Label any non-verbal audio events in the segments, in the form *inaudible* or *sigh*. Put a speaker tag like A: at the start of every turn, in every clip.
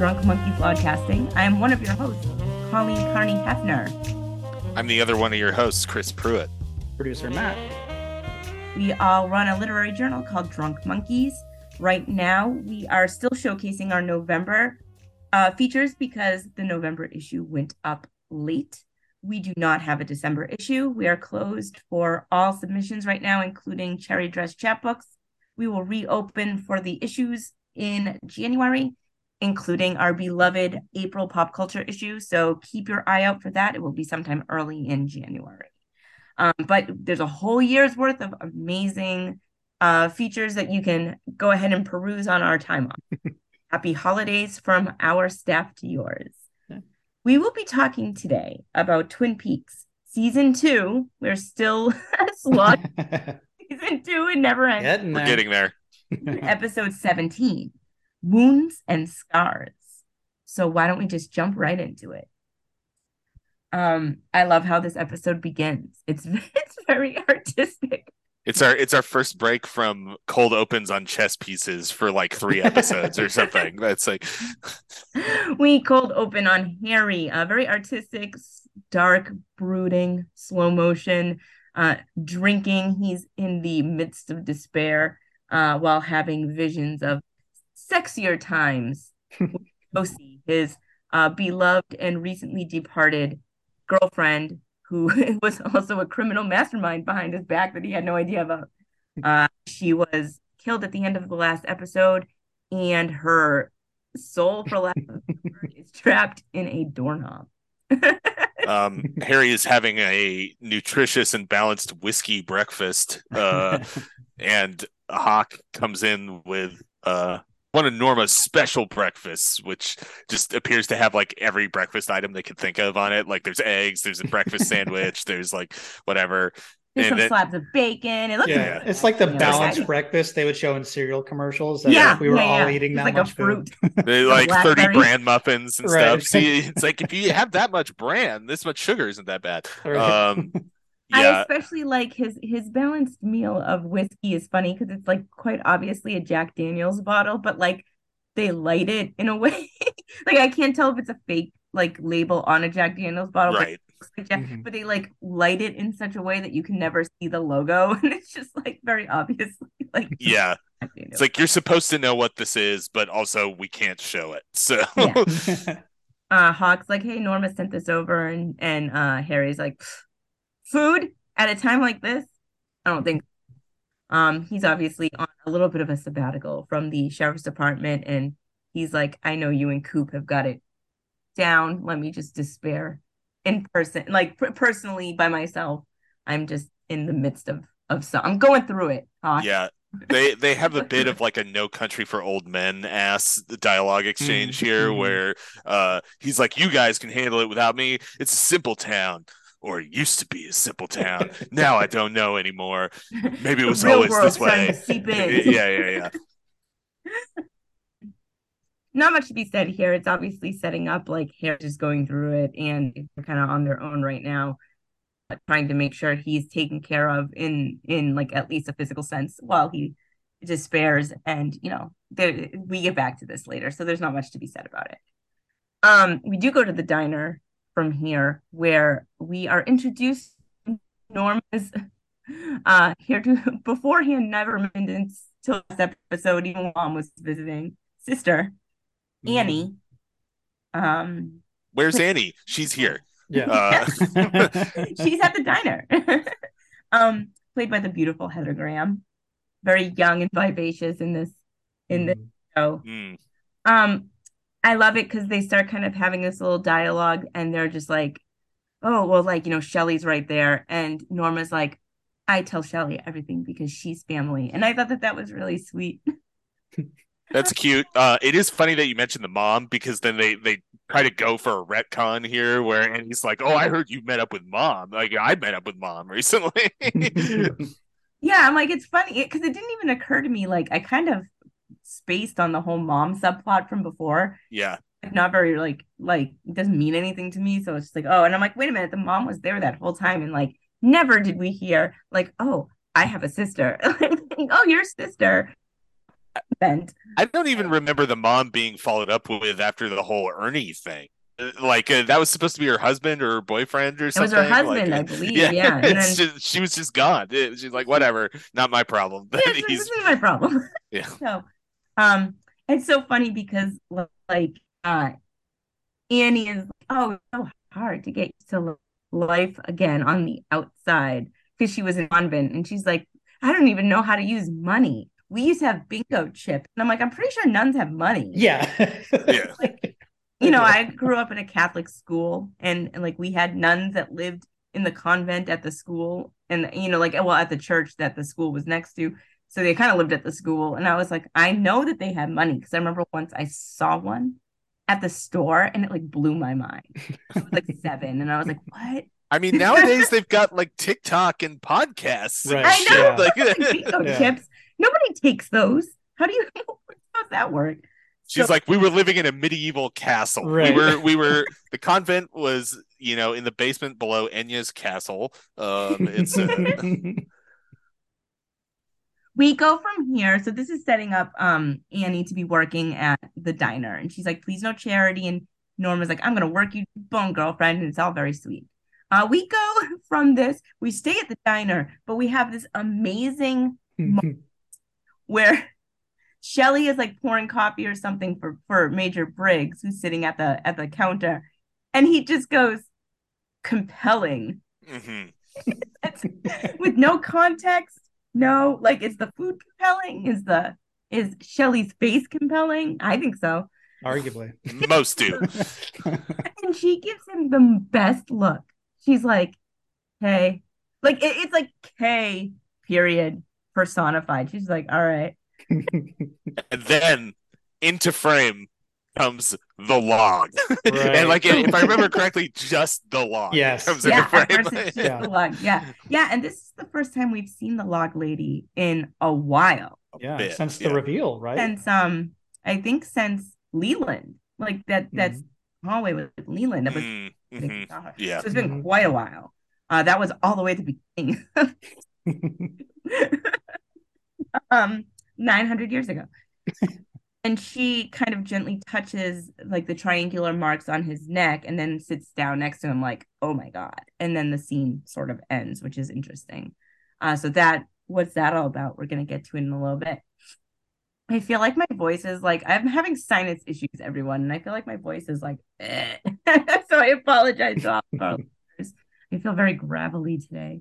A: Drunk Monkey Broadcasting. I am one of your hosts, Colleen Carney Hefner.
B: I'm the other one of your hosts, Chris Pruitt.
C: Producer Matt.
A: We all run a literary journal called Drunk Monkeys. Right now, we are still showcasing our November uh, features because the November issue went up late. We do not have a December issue. We are closed for all submissions right now, including Cherry Dress chapbooks. We will reopen for the issues in January, including our beloved April pop culture issue. So keep your eye out for that. It will be sometime early in January. Um, but there's a whole year's worth of amazing uh, features that you can go ahead and peruse on our time off. *laughs* Happy holidays from our staff to yours. We will be talking today about Twin Peaks season two. We're still *laughs* slot *laughs* season two and never ends.
B: We're getting there.
A: Episode 17 Wounds and Scars. So why don't we just jump right into it? Um, I love how this episode begins. It's *laughs* it's very artistic.
B: It's our it's our first break from cold opens on chess pieces for like three episodes or something. *laughs* That's like
A: we cold open on Harry, a very artistic, dark, brooding, slow motion, uh, drinking. He's in the midst of despair uh, while having visions of sexier times. *laughs* Josie, his uh, beloved and recently departed girlfriend, who *laughs* was also a criminal mastermind behind his back that he had no idea about. Uh, she was killed at the end of the last episode, and her soul, for lack of a word, *laughs* is trapped in a doorknob.
B: um Harry is having a nutritious and balanced whiskey breakfast. Uh and Hawk comes in with uh one of Norma's special breakfasts, which just appears to have like every breakfast item they could think of on it. Like there's eggs, there's a breakfast *laughs* sandwich, there's like whatever.
A: There's
B: And
A: some
B: then-
A: slabs of bacon. It looks
C: Yeah,
A: good.
C: it's like the
A: Yeah.
C: balanced breakfast they would show in cereal commercials. That
A: Yeah,
C: if we were
A: yeah,
C: all
A: yeah.
C: eating
A: It's
C: that
A: like
C: much
A: a fruit.
C: food. *laughs*
B: They like 30
A: blackberry.
B: bran muffins and
C: Right.
B: stuff. See, it's like if you have that much bran, this much sugar isn't that bad. *laughs*
C: Right.
B: Um
A: I especially like his his balanced meal of whiskey is funny because it's like quite obviously a Jack Daniels bottle, but like they light it in a way *laughs* like I can't tell if it's a fake like label on a Jack Daniels bottle, but,
B: right.
A: looks like Jack-
C: Mhm.
A: but they like light it in such a way that you can never see the logo, *laughs* and it's just like very obviously *laughs* like
B: Yeah. It's like you're supposed to know what this is, but also we can't show it. So
A: Yeah. uh Hawk's like, hey, Norma sent this over, and and uh Harry's like, food at a time like this? I don't think. Um, he's obviously on a little bit of a sabbatical from the sheriff's department, and he's like, I know you and Coop have got it down. Let me just despair in person, like per- personally by myself. I'm just in the midst of of some. I'm going through it. Hawk.
B: yeah. They they have a bit of *laughs* like a no country for old men ass dialogue exchange here
C: Mhm.
B: where uh he's like, You guys can handle it without me. It's a simple town. Or it used to be a simple town. now I don't know anymore. Maybe it was always this way.
A: to seep in. *laughs*
B: yeah, yeah, yeah. *laughs*
A: not much to be said here. It's obviously setting up like Harris is going through it and they're kind of on their own right now, but trying to make sure he's taken care of in in like at least a physical sense while he despairs. And you know, there we get back to this later, so there's not much to be said about it. Um, we do go to the diner from here where we are introduced to Norma's *laughs* uh here to *laughs* beforehand never mentioned until this episode, even mom was visiting sister. Annie. Um,
B: Where's Annie? She's here.
C: Yeah.
B: Uh, *laughs*
A: she's at the diner. um, played by the beautiful Heather Graham, very young and vivacious in this in this show.
B: mm,
A: Um, I love it because they start kind of having this little dialogue, and they're just like, "Oh, well, like you know, Shelly's right there," and Norma's like, "I tell Shelly everything because she's family," and I thought that that was really sweet. *laughs*
B: That's cute. Uh, it is funny that you mentioned the mom because then they they try to go for a retcon here where and he's like, "Oh, I heard you met up with mom. Like I met up with mom recently." *laughs* *laughs*
A: Yeah, I'm like, it's funny because it didn't even occur to me. Like, I kind of spaced on the whole mom subplot from before.
B: yeah,
A: Not very like like it doesn't mean anything to me. So it's just like, oh, and I'm like, wait a minute, the mom was there that whole time, and like never did we hear like, oh, I have a sister. *laughs* oh, your sister. Bent.
B: I don't even remember the mom being followed up with after the whole Ernie thing. Uh, Like uh, that was supposed to be her husband or her boyfriend or something.
A: It was her husband,
B: like,
A: I *laughs* believe.
B: yeah,
A: Yeah, and then *laughs*
B: just- she was just gone. She's like, whatever, not my problem.
A: yeah, this isn't my problem.
B: Yeah.
A: So, um, it's so funny because like uh, Annie is oh it's so hard to get to life again on the outside because she was in convent and she's like I don't even know how to use money. We used to have bingo chips, and I'm like I'm pretty sure nuns have money.
C: Yeah. *laughs*
B: Yeah. *laughs*
A: like you know I grew up in a Catholic school and, and like we had nuns that lived in the convent at the school and you know like well at the church that the school was next to so they kind of lived at the school and i was like i know that they had money because i remember once i saw one at the store and it like blew my mind i was like *laughs* seven and i was like what
B: I mean, nowadays they've got like TikTok and podcasts. and
C: Right,
A: I know.
B: Like, *laughs*
A: Like, bingo *laughs*
C: Yeah.
A: chips nobody takes those how do you how does that work
B: She's
A: So-
B: like, we were living in a medieval castle.
C: Right.
B: We were, we were. The convent was, you know, in the basement below Enya's castle. Um, it's uh,
A: we go from here. So this is setting up um Annie to be working at the diner. And she's like, please no charity. And Norma's like, I'm gonna work you bone, girlfriend. And it's all very sweet. Uh we go *laughs* from this, we stay at the diner, but we have this amazing *laughs* where Shelly is like pouring coffee or something for for Major Briggs, who's sitting at the at the counter, and he just goes compelling *laughs*
B: mhm.
A: With no context. No, like is the food compelling? Is the is Shelly's face compelling? I think so.
C: Arguably. *laughs*
B: most do. *laughs*
A: And she gives him the best look. She's like, "Hey," like it, it's like K period personified. She's like, "All right." *laughs*
B: And then into frame comes the log.
C: Right. *laughs*
B: and like, if I remember correctly, just the log
C: Yes.
B: comes
A: yeah,
B: into frame.
A: first
C: Yeah.
A: the log. Yeah, yeah, and this is the first time we've seen the log lady in a while.
C: yeah.
B: bit,
C: Since the
B: yeah.
C: reveal, right?
A: since um I think since Leland. Like that that's
C: Mm-hmm.
A: hallway with Leland. That was
B: Mm,
A: I think
B: mhm.
A: we saw her.
B: Yeah.
A: So it's been
C: Mhm.
A: quite a while. Uh that was all the way at the beginning. *laughs* *laughs* um 900 years ago. And she kind of gently touches like the triangular marks on his neck and then sits down next to him like, "Oh my god." And then the scene sort of ends, which is interesting. Uh so that what's that all about? We're going to get to it in a little bit. I feel like my voice is like I'm having sinus issues, everyone, and I feel like my voice is like, eh. *laughs* so I apologize to all of our *laughs* listeners. I feel very gravelly today.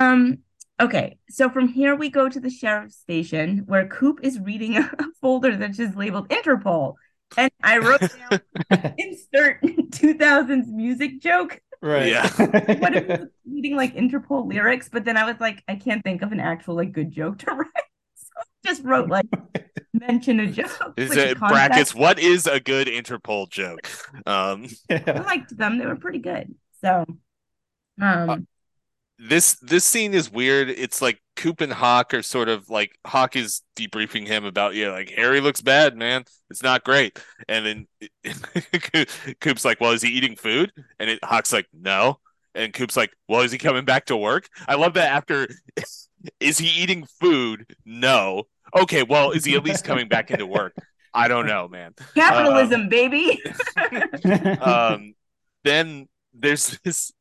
A: Um. Okay, so from here we go to the sheriff's station where Coop is reading *laughs* a folder that's just labeled Interpol, and I wrote down *laughs* insert *laughs* 2000s music joke.
C: right.
B: Yeah.
A: What if he was reading like Interpol lyrics? But then I was like, I can't think of an actual like good joke to write. So I just wrote like mention a joke.
B: Is
A: like,
B: it brackets? What is a good Interpol joke? Um,
A: I liked them. They were pretty good. So um
B: this this scene is weird. It's like Coop and Hawk are sort of like Hawk is debriefing him about yeah, like Harry looks bad, man. It's not great. And then *laughs* Coop's like, well, is he eating food? And it, Hawk's like, no. And Coop's like, well, is he coming back to work? I love that after. *laughs* Is he eating food? No. Okay, well, is he at least coming back into work? I don't know, man.
A: capitalism, baby. *laughs*
B: um, then there's this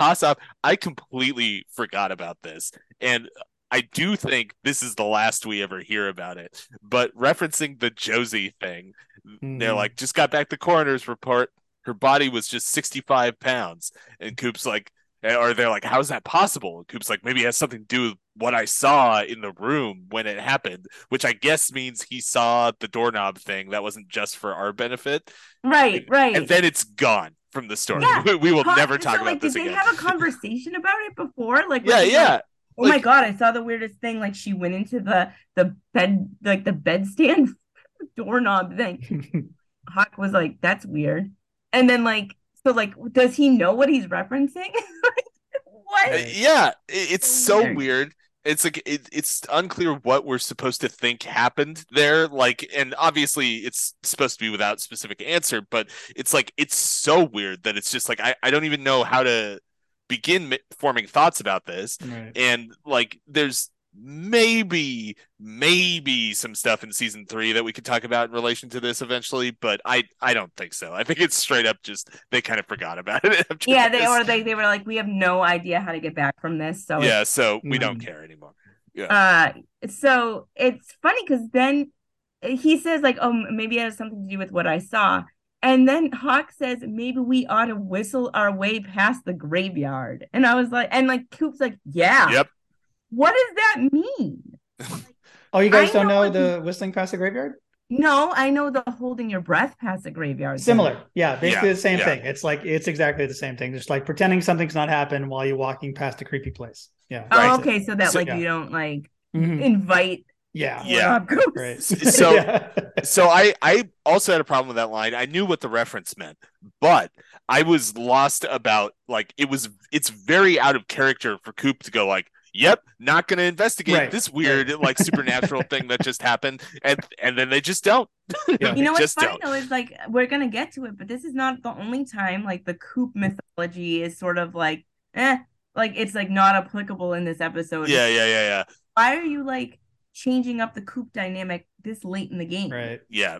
B: up. I completely forgot about this, and I do think this is the last we ever hear about it. But referencing the Josie thing, they're
C: Mhm.
B: like, just got back the coroner's report. Her body was just 65 pounds, and Coop's like, or they're like, how's that possible? And Coop's like, maybe it has something to do with what I saw in the room when it happened, which I guess means he saw the doorknob thing. That wasn't just for our benefit
A: right, right.
B: and then it's gone from the story.
A: Yeah. *laughs*
B: We, we will
A: Hawk-
B: never
A: so,
B: talk about
A: like,
B: this
A: did
B: again.
A: they have a conversation about it before? Like,
B: yeah, yeah.
A: like, oh my god, I saw the weirdest thing. Like, she went into the the bed, like the bedstand *laughs* doorknob thing. *laughs* Hawk was like, "That's weird," and then like, so like, does he know what he's referencing? *laughs* what?
B: Uh, yeah, it's so
A: Weird.
B: weird. It's like it, it's unclear what we're supposed to think happened there. Like, and obviously it's supposed to be without specific answer, but it's like it's so weird that it's just like I, I don't even know how to begin forming thoughts about this.
C: Right.
B: And like, there's maybe maybe some stuff in season three that we could talk about in relation to this eventually but i i don't think so i think it's straight up just they kind of forgot about *laughs* it
A: yeah they or they, they were like we have no idea how to get back from this so
B: yeah so we don't care anymore yeah
A: uh so it's funny because then he says like oh maybe it has something to do with what i saw and then Hawk says maybe we ought to whistle our way past the graveyard. And I was like, and like Coop's like, yeah.
B: Yep.
A: What does that mean? *laughs*
C: oh, you guys I don't know, know the whistling past the graveyard?
A: No, I know the holding your breath past the graveyard.
C: Similar. Thing. Yeah, basically yeah, the same yeah. thing. It's like it's exactly the same thing. Just like pretending something's not happened while you're walking past a creepy place. Yeah.
A: Oh, right. okay. So that so, like yeah. you don't like mm-hmm. invite
C: yeah.
B: Yeah. Right. So *laughs* yeah. so I I also had a problem with that line. I knew what the reference meant, but I was lost about like it was it's very out of character for Coop to go like, "Yep, not going to investigate right. this weird like supernatural *laughs* thing that just happened." And and then they just don't.
A: Yeah. *laughs* you know what's funny don't. though is like we're going to get to it, but this is not the only time like the Coop mythology is sort of like eh like it's like not applicable in this episode.
B: Yeah, yeah, yeah, yeah.
A: Why are you like changing up the coop dynamic this late in the game.
C: Right.
B: Yeah.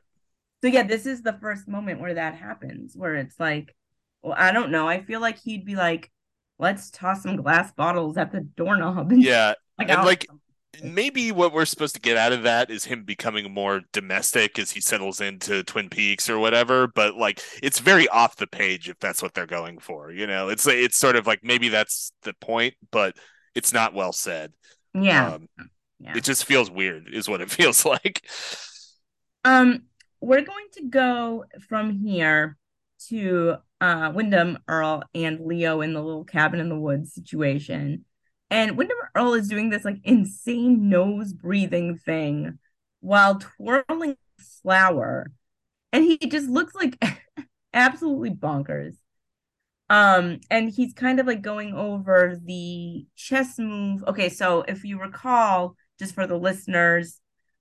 A: So yeah, this is the first moment where that happens, where it's like, well, I don't know. I feel like he'd be like, let's toss some glass bottles at the doorknob.
B: And, yeah. *laughs* Like, and like maybe what we're supposed to get out of that is him becoming more domestic as he settles into Twin Peaks or whatever. But like, it's very off the page if that's what they're going for. You know, it's it's sort of like maybe that's the point, but it's not well said.
A: Yeah. Um,
B: yeah. It just feels weird, is what it *laughs* feels like.
A: Um, we're going to go from here to uh Windom Earle and Leo in the little cabin in the woods situation. And Windom Earle is doing this like insane nose breathing thing while twirling flower. And he just looks like *laughs* absolutely bonkers. Um, and he's kind of like going over the chess move. Okay, so if you recall, just for the listeners,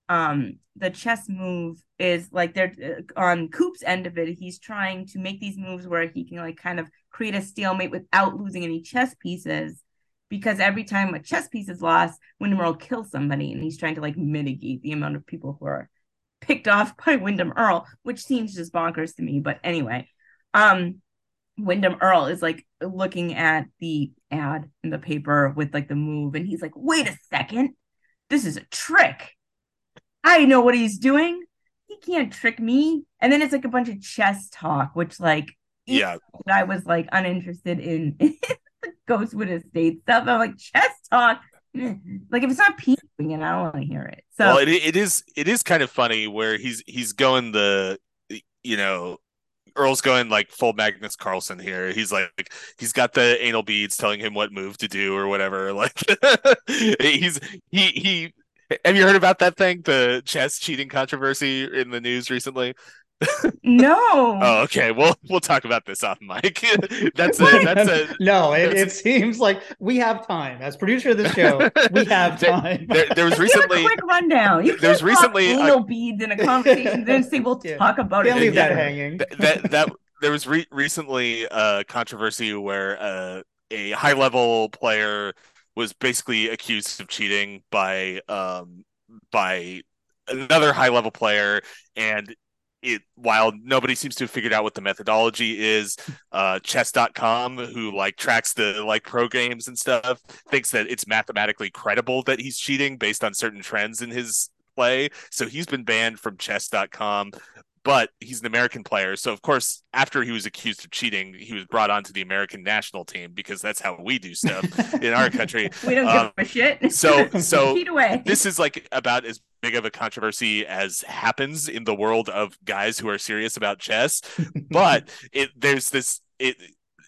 A: um, the chess move is like they're uh, on Coop's end of it. He's trying to make these moves where he can like kind of create a stalemate without losing any chess pieces. Because every time a chess piece is lost, Windom Earle kills somebody, and he's trying to like mitigate the amount of people who are picked *laughs* off by Windom Earle, which seems just bonkers to me. But anyway, um, Windom Earle is like looking at the ad in the paper with like the move, and he's like, "Wait a second, this is a trick. I know what he's doing. He can't trick me. And then it's like a bunch of chess talk, which like
B: yeah,
A: I was like uninterested in *laughs* the Ghostwood Estate stuff. I'm like chess talk. *laughs* Like if it's not Pete and I don't want to hear it. So
B: well, it, it is it is kind of funny where he's he's going the you know Earle's going like full Magnus Carlsen here. He's like he's got the anal beads telling him what move to do or whatever. Like *laughs* he's he he. Have you heard about that thing, the chess cheating controversy in the news recently?
A: no. *laughs*
B: oh, okay. Well, we'll talk about this off mic. *laughs* that's a, that's a
C: no. It, it seems like we have time. As producer of the show, we have time.
B: There, there was *laughs* recently
A: a quick rundown. You
B: there was recently
A: anal beads in a conversation. then say we'll yeah. talk about
C: Can't
A: it.
C: Leave that hanging.
B: That that, that there was re- recently a controversy where uh, a high level player was basically accused of cheating by um by another high level player. And it while nobody seems to have figured out what the methodology is *laughs* uh chess.com who like tracks the like pro games and stuff thinks that it's mathematically credible that he's cheating based on certain trends in his play. So he's been banned from chess.com but he's an American player. So of course, after he was accused of cheating, he was brought onto the American national team because that's how we do stuff *laughs* in our country.
A: We don't um, give a shit.
B: So so *laughs* this is like about as big of a controversy as happens in the world of guys who are serious about chess. *laughs* but it there's this it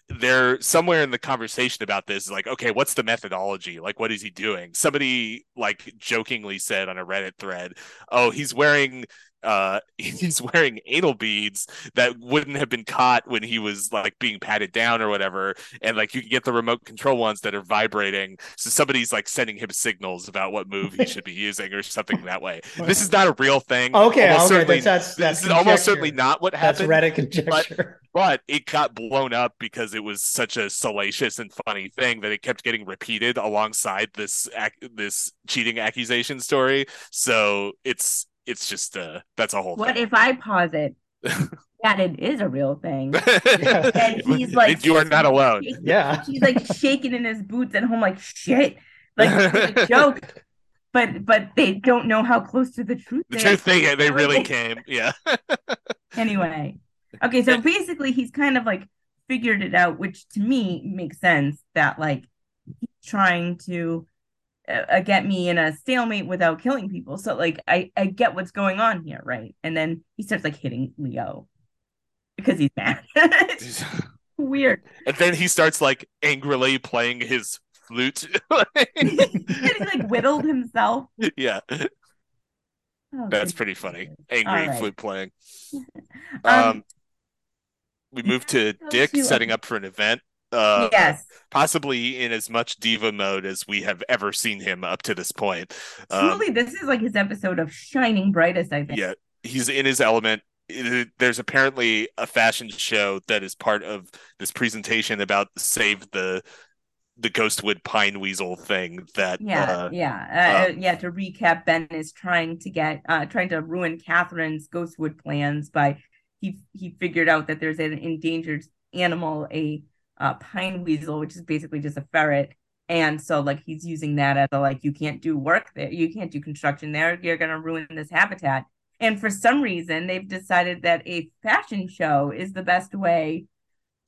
B: they're somewhere in the conversation about this like okay what's the methodology like what is he doing somebody like jokingly said on a reddit thread oh he's wearing uh *laughs* he's wearing anal beads that wouldn't have been caught when he was like being patted down or whatever and like you can get the remote control ones that are vibrating so somebody's like sending him signals about what move he *laughs* should be using or something that way this is not a real thing
C: Okay,
B: Almost
C: okay,
B: certainly-
C: that's- that's
B: this is almost certainly not what happened.
C: That's Reddit conjecture.
B: but it got blown up because it was such a salacious and funny thing that it kept getting repeated alongside this ac- this cheating accusation story. So it's it's just uh that's a whole
A: What
B: thing.
A: if I posit *laughs* that it is a real thing? *laughs*
C: Yeah.
A: And he's like,
B: you are not alone.
C: Yeah.
A: He's like shaking in his boots at home, like shit, like it's a *laughs* joke. But but they don't know how close to the truth.
B: The truth thing, they
A: Really?
B: really came. Yeah.
A: anyway okay so basically he's kind of like figured it out which to me makes sense that like he's trying to uh, uh, get me in a stalemate without killing people so like i i get what's going on here right and then he starts like hitting leo because he's mad *laughs* *laughs* weird
B: and then he starts like angrily playing his flute. *laughs*
A: he like whittled himself
B: yeah,
A: Oh,
B: that's pretty funny. Angry
A: right.
B: flute playing.
A: um,
B: Um, we move to Dick
A: to,
B: setting up for an event. Uh,
A: yes
B: possibly in as much diva mode as we have ever seen him up to this point. Um,
A: truly this is like his episode of shining brightest i think
B: yeah, he's in his element. There's apparently a fashion show that is part of this presentation about save the the Ghostwood Pine Weasel thing. That
A: Yeah,
B: uh,
A: yeah, uh,
B: um,
A: yeah. To recap, Ben is trying to get, uh, trying to ruin Catherine's Ghostwood plans by he he figured out that there's an endangered animal, a uh, pine weasel, which is basically just a ferret, and so like he's using that as a like you can't do work there, you can't do construction there, you're gonna ruin this habitat. And for some reason, they've decided that a fashion show is the best way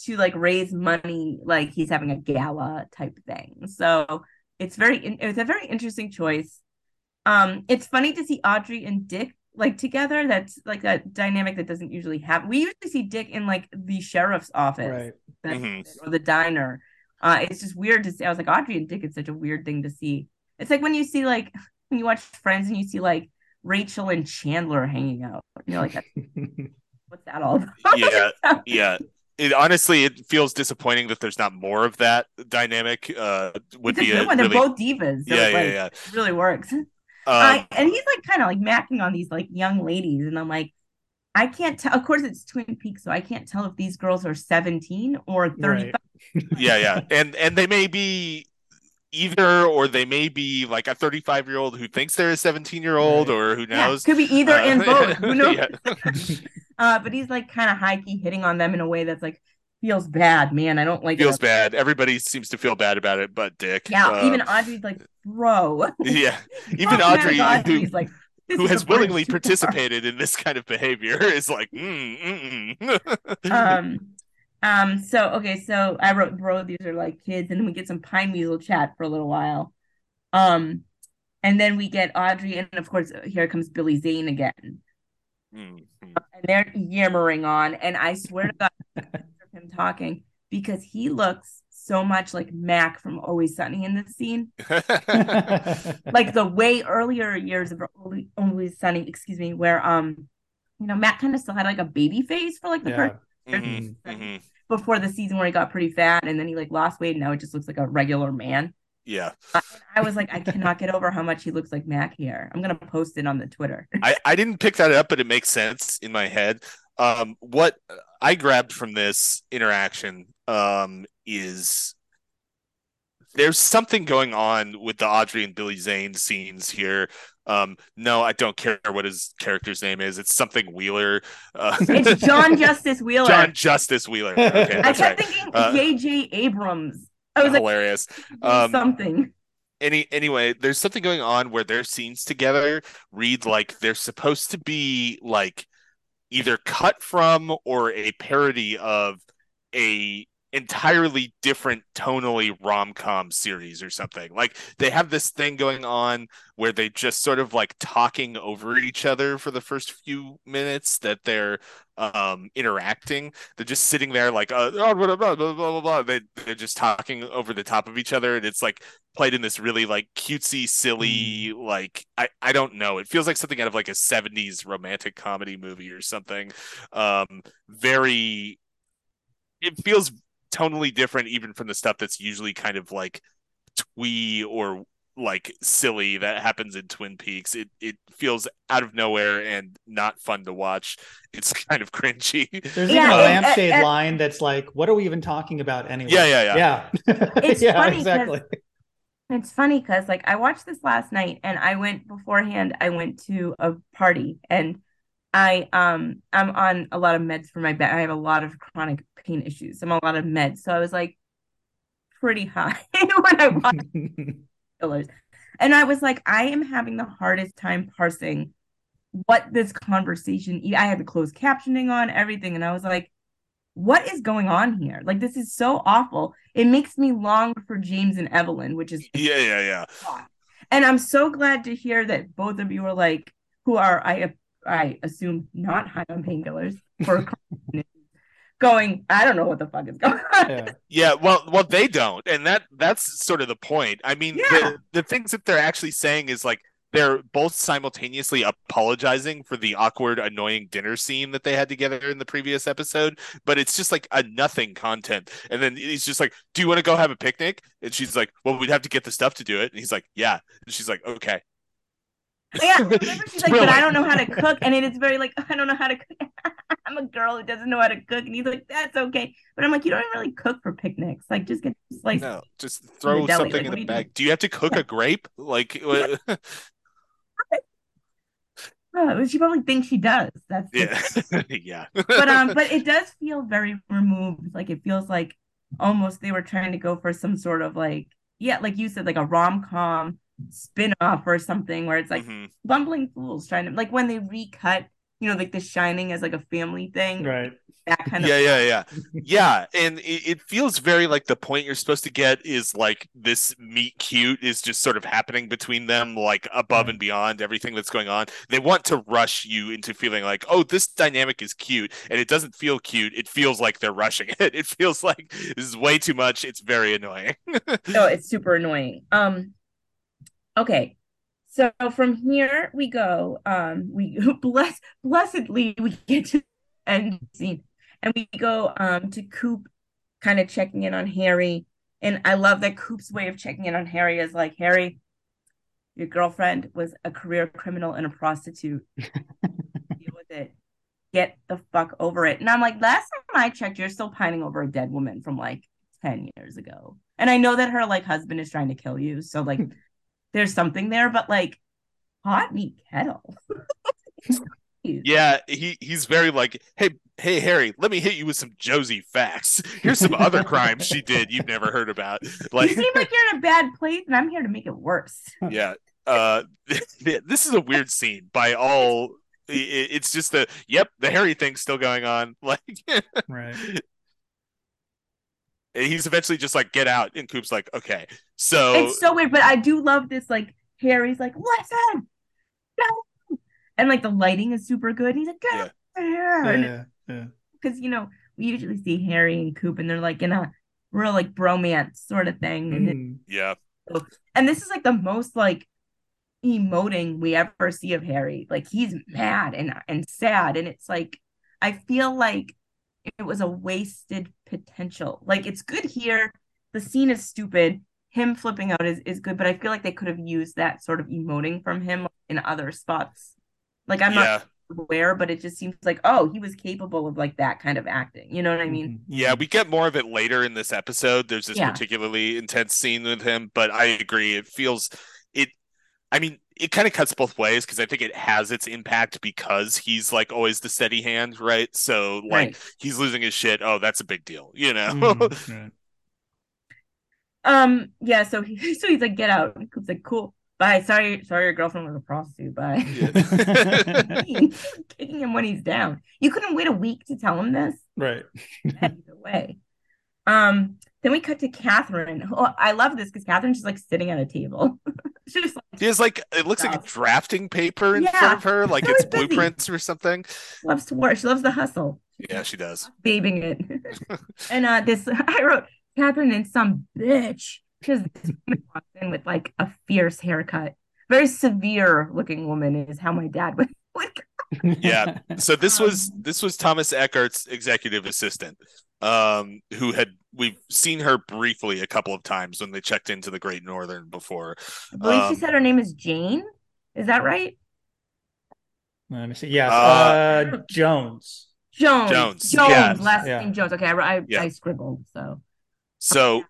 A: to like raise money like he's having a gala type thing. So it's very it's a very interesting choice. Um it's funny to see audrey and dick like together that's like that dynamic that doesn't usually happen we usually see dick in like the sheriff's office
C: Right.
A: that's
B: Mhm.
A: or the diner uh it's just weird to see i was like audrey and dick is such a weird thing to see it's like when you see like when you watch friends and you see like rachel and chandler hanging out you're like *laughs* what's that all about
B: yeah, *laughs* yeah. It honestly, it feels disappointing that there's not more of that dynamic. Uh, would
A: it's a
B: be
A: good
B: a
A: one. They're both divas. So
B: yeah,
A: it's
B: yeah,
A: like,
B: yeah.
A: It really works.
B: Um,
A: I, and he's like kind of like macking on these like young ladies, and I'm like, I can't tell. Of course, it's Twin Peaks, so I can't tell if these girls are 17 or 35.
C: Right. *laughs*
B: yeah, yeah, and and they may be either, or they may be like a 35 year old who thinks they're a 17 year old,
C: Right.
B: or who
A: Yeah,
B: knows.
A: could be either
B: Uh,
A: and *laughs* both. Who knows? *laughs*
B: yeah.
A: Uh, but he's like kind of high key hitting on them in a way that's like feels bad, man. I don't like
B: Feels
A: it.
B: bad. Everybody seems to feel bad about it, but Dick.
A: Yeah,
B: Uh,
A: even Audrey's like, bro. *laughs*
B: yeah, *laughs* even
A: Automatic
B: Audrey, who,
A: like,
B: who has willingly participated in this kind of behavior, *laughs* is like, mm, mm-mm.
A: um um so okay so i wrote bro these are like kids and then we get some pine weasel chat for a little while um and then we get audrey and of course here comes billy zane again
B: Mm,
A: and they're yammering on and i swear to god him talking because he looks so much like mac from always sunny in this scene *laughs* like the way earlier years of always, always sunny excuse me where um you know mac kind of still had like a baby face for like the first
C: yeah.
B: Mhm, mhm.
A: before the season where he got pretty fat and then he like lost weight and now it just looks like a regular man.
B: Yeah,
A: I was like, I cannot get over how much he looks like Mac here. I'm gonna post it on the Twitter.
B: I, I didn't pick that up, but it makes sense in my head. Um, what I grabbed from this interaction um, is there's something going on with the Audrey and Billy Zane scenes here. Um, no, I don't care what his character's name is. It's something Wheeler. Uh,
A: It's John *laughs* Justice Wheeler.
B: John Justice Wheeler. Okay,
A: I kept
B: right.
A: thinking
B: Uh,
A: J.J. Abrams. I was
B: Hilarious.
A: like,
B: Um,
A: something.
B: any anyway there's something going on where their scenes together read like they're supposed to be like either cut from or a parody of a entirely different tonally rom-com series or something. Like they have this thing going on where they just sort of like talking over each other for the first few minutes that they're um interacting. They're just sitting there like uh, oh, blah, blah, blah, blah, blah, blah. They, they're just talking over the top of each other and it's like played in this really like cutesy silly like I, I don't know it feels like something out of like a 70s romantic comedy movie or something um very it feels tonally different even from the stuff that's usually kind of like twee or like silly that happens in Twin Peaks. It it feels out of nowhere and not fun to watch. It's *laughs* kind of cringy.
C: There's
A: Yeah,
C: even a
A: uh,
C: lampshade
A: and-
C: line that's like, "What are we even talking about anyway?"
B: Yeah, yeah, yeah.
C: yeah. *laughs*
A: It's
C: yeah,
A: funny 'cause-
C: exactly.
A: It's funny because like I watched this last night and I went beforehand, I went to a party and I um I'm on a lot of meds for my back. I have a lot of chronic pain issues. I'm on a lot of meds. So I was like pretty high *laughs* when I watched *laughs* killers. And I was like, I am having the hardest time parsing what this conversation I had the closed captioning on everything. And I was like, what is going on here? Like this is so awful. It makes me long for James and Evelyn, which is
B: Yeah, yeah, yeah.
A: and I'm so glad to hear that both of you are like who are I I assume not high on painkillers for *laughs* going, I don't know what the fuck is going on.
C: yeah.
B: Yeah, well, well, they don't, and that that's sort of the point. I mean,
A: Yeah.
B: the the things that they're actually saying is like they're both simultaneously apologizing for the awkward, annoying dinner scene that they had together in the previous episode, but it's just like a nothing content. And then he's just like, "Do you want to go have a picnic?" And she's like, "Well, we'd have to get the stuff to do it." And he's like, "Yeah." And she's like, "Okay."
A: Yeah, *laughs* she's like, but I don't know how to cook, and it is very like, *laughs* I don't know how to cook. *laughs* I'm a girl who doesn't know how to cook, and he's like, that's okay. But I'm like, you don't really cook for picnics. Like, just get slice.
B: No, just throw something
A: like,
B: in
A: the
B: a
A: are you
B: bag. Do you have to cook
A: Yeah.
B: a grape? Like, what-
A: Oh, she probably thinks she does. That's
B: yeah, yeah.
A: but um but it does feel very removed like it feels like almost they were trying to go for some sort of like yeah like you said like a rom-com spin-off or something where it's like
B: Mhm.
A: bumbling fools trying to like when they recut you know like the shining as like a family thing
C: Right.
A: that kind
B: yeah,
A: of
B: yeah, yeah, yeah. *laughs* yeah And it, it feels very like the point you're supposed to get is like this meet cute is just sort of happening between them, like above and beyond everything that's going on. They want to rush you into feeling like, oh, this dynamic is cute, and it doesn't feel cute. It feels like they're rushing it. *laughs* It feels like this is way too much. It's very annoying. *laughs*
A: no it's super annoying um okay. So from here we go um we *laughs* bless blessedly we get to the end scene. And we go um to coop kind of checking in on harry. And i love that coop's way of checking in on harry is like harry your girlfriend was a career criminal and a prostitute. *laughs* Deal with it. Get the fuck over it. And i'm like last time i checked you're still pining over a dead woman from like 10 years ago. And I know that her like husband is trying to kill you. So like *laughs* there's something there, but like hot meat kettle. *laughs*
B: Yeah, he he's very like, hey, hey, Harry, let me hit you with some Josie facts. Here's some other *laughs* crimes she did you've never heard about.
A: You seem like you're in a bad place and I'm here to make it worse.
B: yeah, uh, *laughs* this is a weird scene by all. i- i- It's just the yep, the Harry thing's still going on. Like,
C: Right.
B: He's eventually just like, get out, and Coop's like, okay, so
A: It's so weird, but I do love this like Harry's like, listen, no. And like the lighting is super good. He's like, get
B: Yeah.
A: over here. And
C: Yeah. Yeah.
A: because you know we usually see Harry and Coop and they're like in a real like bromance sort of thing. And,
C: Mm.
B: yeah,
A: and this is like the most like emoting we ever see of Harry. Like he's mad and and sad. And it's like I feel like it was a wasted potential. Like it's good here. The scene is stupid. Him flipping out is, is good, but I feel like they could have used that sort of emoting from him in other spots. Like I'm
B: yeah,
A: not aware, but it just seems like, oh, he was capable of like that kind of acting. You know what I mean?
C: Mhm.
B: yeah. We get more of it later in this episode. There's this
A: Yeah.
B: particularly intense scene with him, but I agree. It feels it. I mean, it kind of cuts both ways because I think it has its impact because he's like always the steady hand, right? So like
A: Right.
B: he's losing his shit. Oh, that's a big deal, you know?
C: Mhm. *laughs* Right.
A: Um, yeah, so he *laughs* so he's like, get out. He's like, cool. Bye. Sorry, sorry, your girlfriend was a prostitute. Bye. *laughs* Kicking him when he's down. You couldn't wait a week to tell him this.
C: Right.
A: Either way. Um, then we cut to Catherine. Oh, I love this because Catherine's just like sitting at a table. *laughs* She's just like,
B: She has like it looks like a drafting paper in
A: Yeah.
B: front of her, like it's
A: busy.
B: blueprints or something.
A: loves to work. She loves the hustle.
B: Yeah, she does.
A: Babing it. *laughs* and uh this *laughs* I wrote Catherine and some bitch. Because this woman walks in with like a fierce haircut. Very severe looking woman is how my dad would,
B: Yeah. So this was
A: Um,
B: this was Thomas Eckhardt's executive assistant, um, who had we've seen her briefly a couple of times when they checked into the Great Northern before.
A: I believe
B: Um,
A: she said her name is Jane. Is that right?
C: Let me see. Yes,
B: Uh,
C: uh, Jones.
A: Jones.
B: Jones,
A: Jones.
B: yeah.
A: Last
C: Yeah.
A: name Jones. Okay, I, I,
B: Yeah.
A: I scribbled. So
B: So,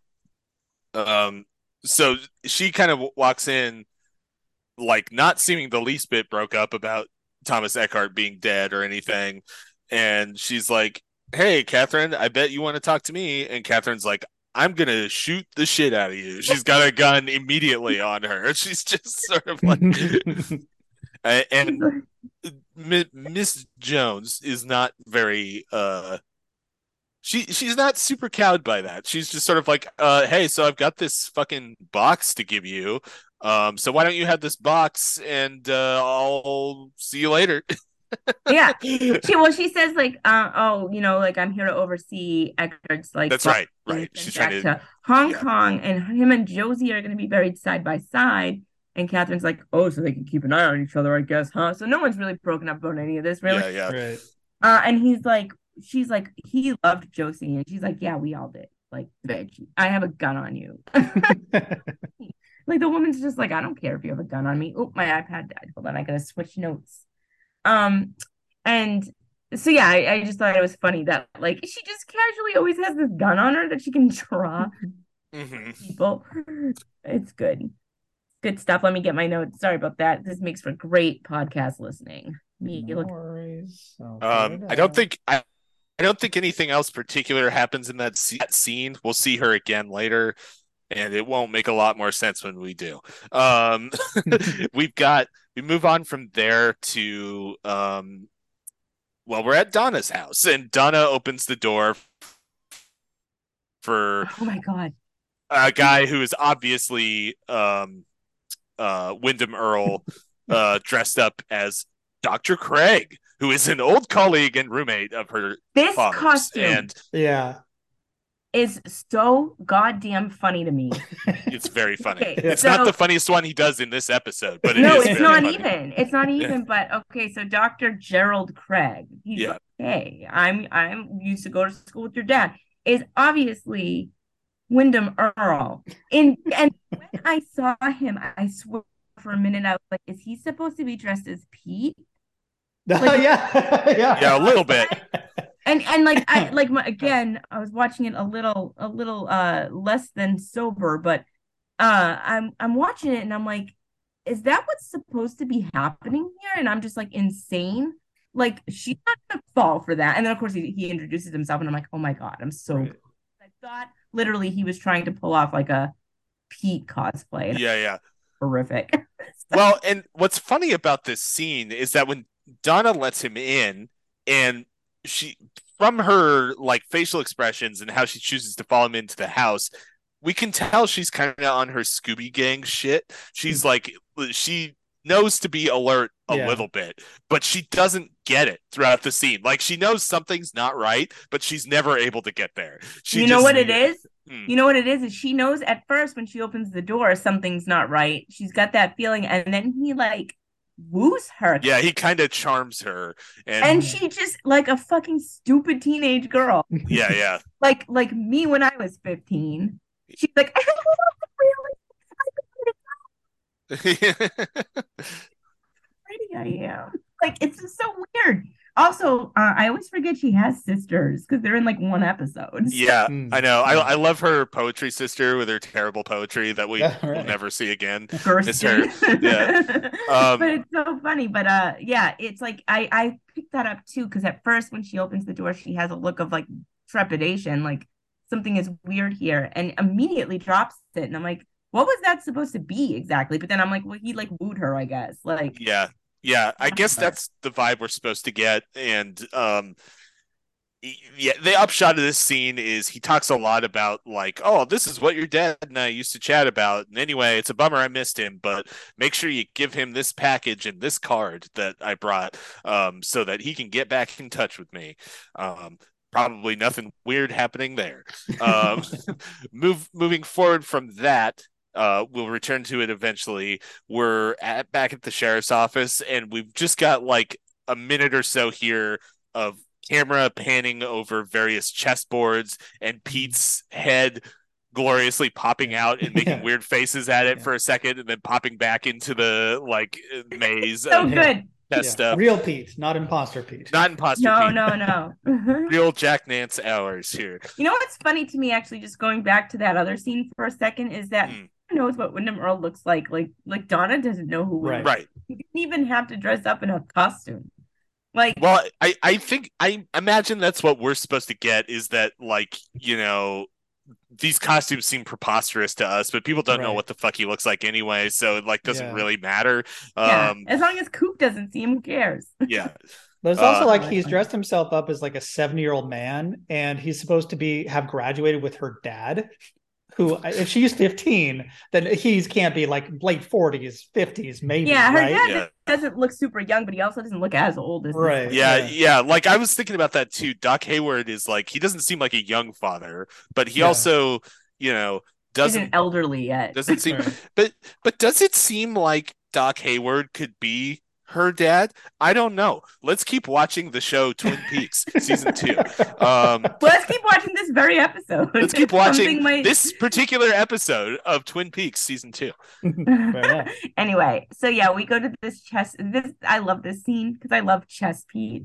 B: um, so she kind of walks in, like not seeming the least bit broke up about Thomas Eckhardt being dead or anything, and she's like, "Hey, Catherine, I bet you want to talk to me." And Catherine's like, "I'm gonna shoot the shit out of you." She's got a gun immediately on her. *laughs* She's just sort of like, *laughs* Uh, and Miss Jones is not very uh she she's not super cowed by that. She's just sort of like, uh, hey, so I've got this fucking box to give you. Um, so why don't you have this box and uh I'll see you later. *laughs*
A: yeah. *laughs* She well, she says like, uh, oh, you know, like I'm here to oversee Eckhardt's like
B: That's right, right. She's
A: back
B: trying to
A: Hong
B: yeah.
A: Kong, and him and Josie are going to be buried side by side. And Catherine's like, oh, so they can keep an eye on each other, I guess, huh? So no one's really broken up about any of this, really.
B: Yeah, yeah.
C: right.
A: Uh, and he's like, she's like, he loved Josie, and she's like, yeah, we all did. Like, bitch, I have a gun on you. *laughs* *laughs* like the woman's just like, I don't care if you have a gun on me. Oh, my iPad died. Hold on, I gotta switch notes. Um, and so yeah, I, I just thought it was funny that like she just casually always has this gun on her that she can draw
B: hmm
A: people. It's good. Good stuff. Let me get my notes. Sorry about that. This makes for great podcast listening. Me
C: No
A: look
C: worries.
B: Um, I don't think I, I don't think anything else particular happens in that, sce- that scene. We'll see her again later, and it won't make a lot more sense when we do. Um, *laughs* we've got we move on from there to um, well, we're at Donna's house, and Donna opens the door for
A: oh my god.
B: a guy who is obviously um, uh, Windom Earle, uh, dressed up as Dr. Craig, who is an old colleague and roommate of her
A: This
B: father's.
A: costume
B: And
C: Yeah.
A: Is so goddamn funny to me.
B: it's very funny.
A: Okay,
B: it's
A: so-
B: not the funniest one he does in this episode, but it
A: no,
B: is
A: it's
B: very
A: not
B: funny.
A: even. It's not
B: Yeah.
A: even. But okay, so Dr. Gerald Craig, he's
B: Yeah.
A: like, hey, I'm I'm used to go to school with your dad. Is obviously Windom Earle. In and when I saw him, I swear for a minute I was like, is he supposed to be dressed as Pete? *laughs* Like-
C: yeah. *laughs* yeah.
B: Yeah, a little bit.
A: And and like I *coughs* like my, again, I was watching it a little a little uh less than sober, but uh I'm I'm watching it and I'm like, is that what's supposed to be happening here? And I'm just like insane. Like she's not gonna fall for that. And then of course he, he introduces himself and I'm like, oh my god, I'm so
C: Right.
A: I thought literally he was trying to pull off like a Pete cosplay.
B: Yeah, yeah.
A: horrific. *laughs*
B: Well, and what's funny about this scene is that when Donna lets him in and she from her like facial expressions and how she chooses to follow him into the house, we can tell she's kind of on her Scooby Gang shit. She's like she knows to be alert a
C: Yeah.
B: little bit, but she doesn't get it throughout the scene. Like she knows something's not right, but she's never able to get there. She
A: you know
B: just-
A: what it is?
B: Hmm.
A: You know what it is? Is she knows at first when she opens the door something's not right. She's got that feeling, and then he like woos her.
B: Yeah, he kind of charms her, and,
A: and she just like a fucking stupid teenage girl,
B: yeah, yeah. *laughs*
A: like like me when I was fifteen. She's like, really *laughs* pretty I am. Like it's just so weird. Also, uh, I always forget she has sisters because they're in like one episode.
B: yeah,
C: Hmm.
B: I know. I I love her poetry sister with her terrible poetry that we *laughs*
C: Yeah,
B: will never see again.
A: Kirsten.
B: her. Yeah. *laughs* Um,
A: but it's so funny. But uh, yeah, it's like I I picked that up too because at first when she opens the door, she has a look of like trepidation, like something is weird here, and immediately drops it, and I'm like, what was that supposed to be exactly? But then I'm like, well, he like wooed her, I guess. Like,
B: Yeah, yeah. I guess that's the vibe we're supposed to get, and um, yeah, the upshot of this scene is he talks a lot about like, oh, this is what your dad and I used to chat about. And anyway, it's a bummer I missed him, but make sure you give him this package and this card that I brought, um, so that he can get back in touch with me. Um, probably nothing weird happening there. Um, *laughs* *laughs* move moving forward from that. Uh, we'll return to it eventually. We're at back at the sheriff's office, and we've just got like a minute or so here of camera panning over various chessboards and Pete's head gloriously popping out and *laughs* making
C: Yeah.
B: weird faces at it
C: Yeah.
B: for a second and then popping back into the like maze
A: So
B: of
A: good.
B: chess
C: Yeah.
B: stuff.
C: Real Pete, not imposter Pete.
B: Not imposter
A: No,
B: Pete.
A: no, no. *laughs*
B: Real Jack Nance hours here.
A: You know what's funny to me, actually, just going back to that other scene for a second, is that
B: Mm.
A: Who knows what Windom Earle looks like. Like, like Donna doesn't know who Windom.
C: Right.
B: Right.
A: He didn't even have to dress up in a costume. Like,
B: Well, I, I think I imagine that's what we're supposed to get is that like, you know, these costumes seem preposterous to us, but people don't know what the fuck he looks like anyway, so it like doesn't
C: Yeah.
B: really matter.
A: yeah,
B: Um
A: as long as Coop doesn't see him, who cares? *laughs*
B: yeah.
C: But it's also
B: Uh,
C: like he's dressed himself up as like a 70 year old man, and he's supposed to be have graduated with her dad, who if she's 15, then he's can't be like late 40s, 50s, maybe.
A: yeah, her
C: right?
A: dad
B: Yeah.
A: doesn't look super young, but he also doesn't look as old as
C: Right.
B: Yeah,
C: Yeah.
B: yeah, Like I was thinking about that too. Doc Hayward is like he doesn't seem like a young father, but he
C: Yeah.
B: also, you know,
A: Isn't
B: doesn't
A: elderly yet.
B: doesn't seem *laughs* but but does it seem like Doc Hayward could be her dad? I don't know. Let's keep watching the show Twin Peaks season 2. Um *laughs*
A: Let's keep watching this very episode.
B: let's keep watching
A: might-
B: this particular episode of Twin Peaks season 2.
A: Anyway, so yeah, we go to this chess. This I love this scene because I love chess Pete.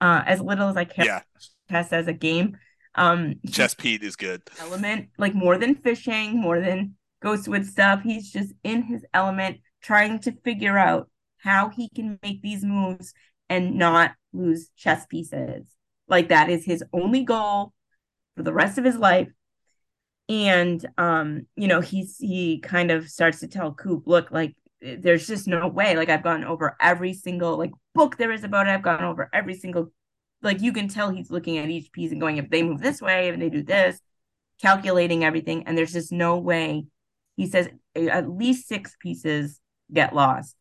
A: Uh, as little as I care
B: Yeah,
A: for chess as a game. Um,
B: Chess Pete is good.
A: element like more than fishing, more than Ghostwood stuff. He's just in his element, trying to figure out how he can make these moves and not lose chess pieces. Like that is his only goal for the rest of his life. And um, you know, he's he kind of starts to tell Coop, look, like there's just no way. Like I've gone over every single like book there is about it. I've gone over every single like you can tell he's looking at each piece and going, if they move this way, if they do this, calculating everything, and there's just no way. He says at least six pieces get lost.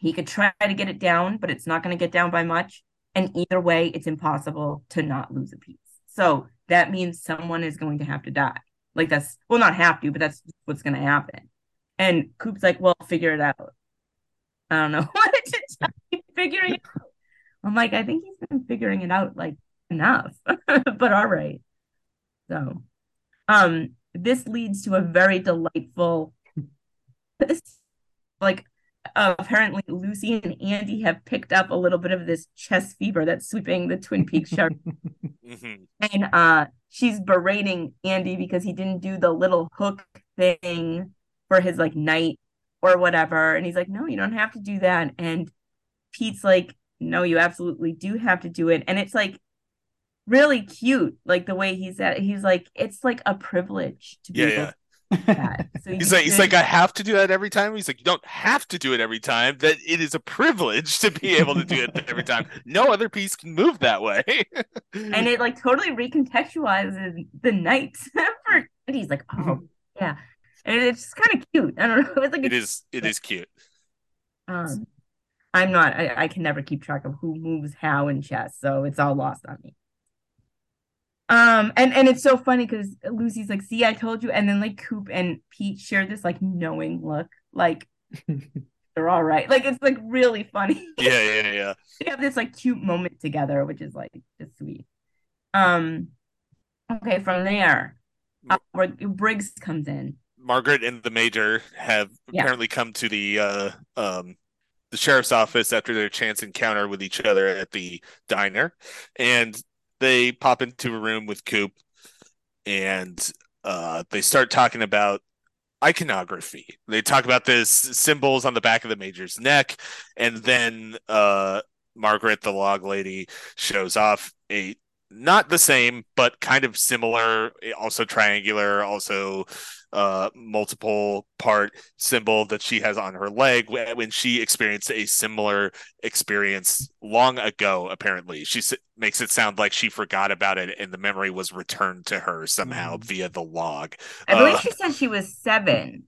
A: He could try to get it down, but it's not going to get down by much. And either way, it's impossible to not lose a piece. So that means someone is going to have to die. Like that's well, not have to, but that's what's going to happen. And Coop's like, well, figure it out. I don't know *laughs* what to tell you, figuring it out. I'm like, I think he's been figuring it out like enough, *laughs* but all right. So, um, this leads to a very delightful, like, uh, apparently Lucy and Andy have picked up a little bit of this chess fever that's sweeping the Twin Peaks show, *laughs*
B: Mhm.
A: and uh, she's berating Andy because he didn't do the little hook thing for his like night or whatever, and he's like, no, you don't have to do that, and Pete's like, no, you absolutely do have to do it. And it's like really cute, like the way he's at he's like, it's like a privilege to be
B: Yeah,
A: able
B: yeah.
A: to do that. *laughs* So
B: He's like, he's like, I have to do that every time. He's like, you don't have to do it every time. That it is a privilege to be able to do it *laughs* every time. No other piece can move that way.
A: and it like totally recontextualizes the night *laughs* for and he's like, oh yeah. And it's just kind of cute. I don't know. It's like
B: it is, it is cute.
A: um I'm not I, I can never keep track of who moves how in chess, so it's all lost on me. Um and and it's so funny because Lucy's like, see, I told you, and then like Coop and Pete share this like knowing look, like *laughs* they're all right. Like it's like really funny. *laughs*
B: Yeah, yeah, yeah.
A: they have this like cute moment together, which is like just sweet. Um, okay, from there, uh, where Briggs comes in.
B: Margaret and the major have
A: Yeah.
B: apparently come to the uh um the sheriff's office after their chance encounter with each other at the diner and they pop into a room with Coop and uh they start talking about iconography. They talk about this symbols on the back of the major's neck and then uh Margaret the log lady shows off a not the same, but kind of similar, also triangular, also uh, multiple part symbol that she has on her leg when she experienced a similar experience long ago. Apparently, she makes it sound like she forgot about it and the memory was returned to her somehow mm. via the log.
A: I believe uh, she said she was seven.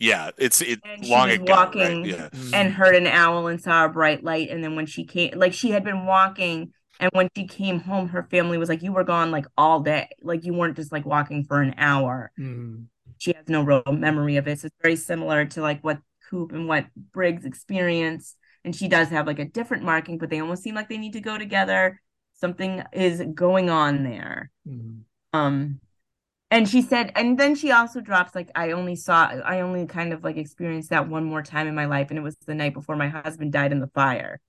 B: Yeah, it's it long ago.
A: Walking
B: right? yeah.
A: and heard an owl and saw a bright light, and then when she came, like she had been walking and when she came home, her family was like, You were gone like all day. Like you weren't just like walking for an hour. Mm. She has no real memory of it. So it's very similar to like what Coop and what Briggs experienced. And she does have like a different marking, but they almost seem like they need to go together. Something is going on there. Mm. Um, and she said, and then she also drops like I only saw, I only kind of like experienced that one more time in my life, and it was the night before my husband died in the fire.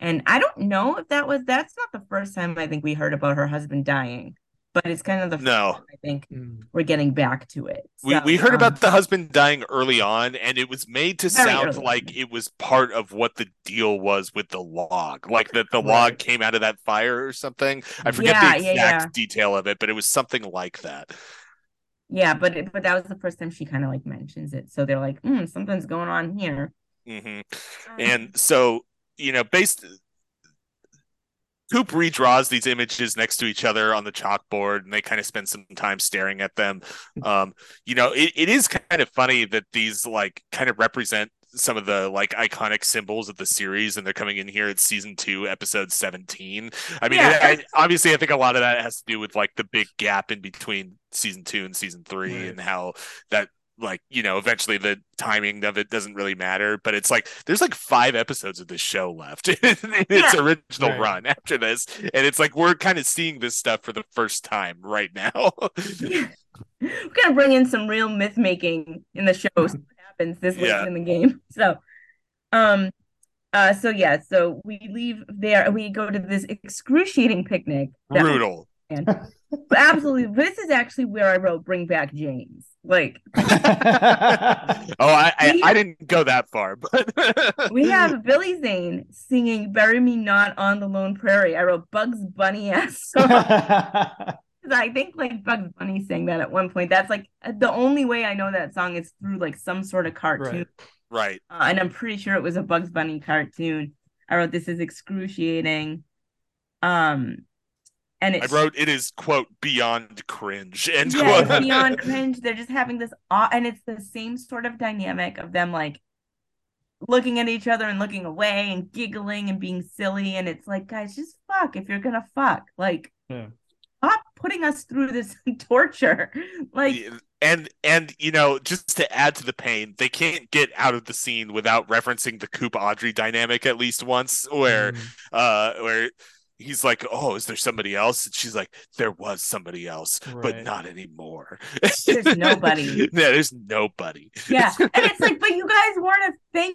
A: And I don't know if that was that's not the first time I think we heard about her husband dying, but it's kind of the
B: no.
A: I think mm. we're getting back to it.
B: So, we we heard um, about the husband dying early on, and it was made to sound like it was part of what the deal was with the log, like that the right. log came out of that fire or something. I forget yeah, the exact yeah, yeah. detail of it, but it was something like that.
A: Yeah, but it, but that was the first time she kind of like mentions it, so they're like, mm, something's going on here.
B: Mm-hmm. Um, and so you know, based Coop redraws these images next to each other on the chalkboard and they kind of spend some time staring at them. Um, you know, it, it is kind of funny that these like kind of represent some of the like iconic symbols of the series and they're coming in here at season two episode 17 i mean yeah. I, obviously i think a lot of that has to do with like the big gap in between season two and season three right. and how that like you know eventually the timing of it doesn't really matter but it's like there's like five episodes of this show left *laughs* in its yeah. original right. run after this and it's like we're kind of seeing this stuff for the first time right now *laughs*
A: we're gonna bring in some real myth making in the show what happens this late yeah. in the game *laughs* so um uh so yeah so we leave there we go to this excruciating picnic
B: brutal
A: and absolutely this is actually where i wrote bring back james like, *laughs* oh,
B: I, I, I didn't go that far, but *laughs*
A: we have Billy Zane singing "Bury Me Not on the Lone Prairie." I wrote Bugs Bunny ass. *laughs* I think like Bugs Bunny sang that at one point. That's like the only way I know that song is through like some sort of cartoon.
B: Right. right.
A: Uh, and I'm pretty sure it was a Bugs Bunny cartoon. I wrote this is excruciating. Um, and
B: I wrote it is quote beyond cringe and
A: yeah, quote. beyond *laughs* cringe. They're just having this awe, and it's the same sort of dynamic of them like looking at each other and looking away and giggling and being silly. And it's like, guys, just fuck if you're gonna fuck. Like, yeah. stop putting us through this *laughs* torture. Like,
B: and and you know, just to add to the pain, they can't get out of the scene without referencing the Coop Audrey dynamic at least once, where mm. uh where he's like, "Oh, is there somebody else?" And she's like, "There was somebody else, right. but not anymore."
A: There's nobody. *laughs*
B: yeah, there's nobody.
A: Yeah, and *laughs* it's like, but you guys weren't a thing.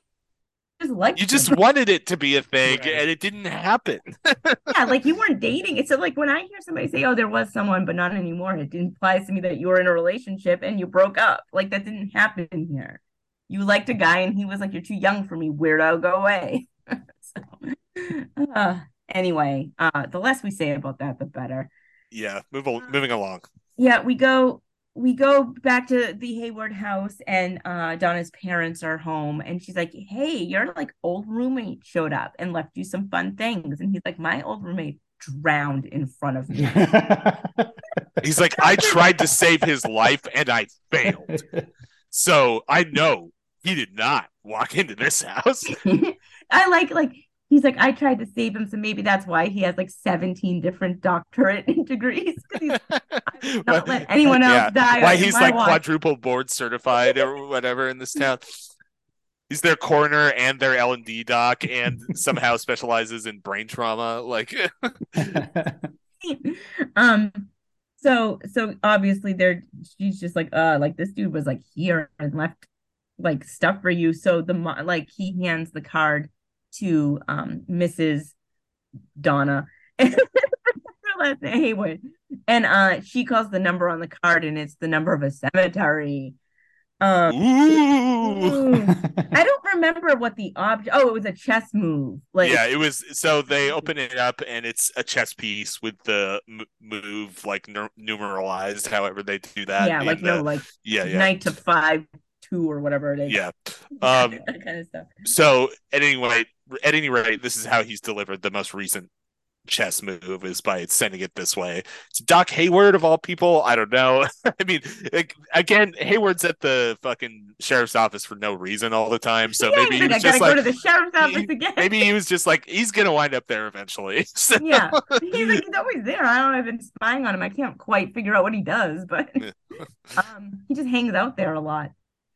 B: Just like you just wanted it to be a thing, right. and it didn't happen. *laughs*
A: yeah, like you weren't dating. It's so like when I hear somebody say, "Oh, there was someone, but not anymore," it implies to me that you were in a relationship and you broke up. Like that didn't happen here. You liked a guy, and he was like, "You're too young for me, weirdo. Go away." so, uh, anyway, uh, the less we say about that, the better.
B: Yeah, move on, moving along.
A: Yeah, we go we go back to the Hayward house and uh Donna's parents are home and she's like, Hey, your like old roommate showed up and left you some fun things. And he's like, My old roommate drowned in front of me. *laughs*
B: he's like, I tried to save his life and I failed. So I know he did not walk into this house. *laughs*
A: I like like he's like, I tried to save him, so maybe that's why he has like 17 different doctorate *laughs* degrees. He's not let *laughs* anyone else yeah. die.
B: Why he's like watch. quadruple board certified or whatever in this town. He's their coroner and their L and D doc, and somehow *laughs* specializes in brain trauma. Like,
A: um, so so obviously they're she's just like, uh, like this dude was like here and left like stuff for you. So the like he hands the card to um, Mrs. Donna. *laughs* Hayward. And uh, she calls the number on the card and it's the number of a cemetery. Um,
B: Ooh.
A: ooh. I don't remember what the object. Oh, it was a chess move. Like
B: yeah, it was. So they open it up, and it's a chess piece with the m- move like nu- numeralized. However, they do that.
A: yeah, like
B: the-
A: no, like
B: yeah, yeah,
A: knight to five two or whatever it is.
B: yeah. *laughs* Um,
A: that kind of stuff.
B: so at any rate, at any rate, this is how he's delivered the most recent chess move is by sending it this way. It's Doc Hayward of all people. I don't know. *laughs* I mean, like, again, Hayward's at the fucking sheriff's office for no reason all the time. So
A: yeah,
B: maybe
A: he's
B: he
A: I
B: was
A: gotta
B: just
A: go
B: like,
A: to the sheriff's office again.
B: maybe he was just like, he's gonna wind up there eventually. *laughs* So,
A: yeah, he's like he's always there. I don't know. I've been spying on him. I can't quite figure out what he does, but *laughs* um, he just hangs out there a lot.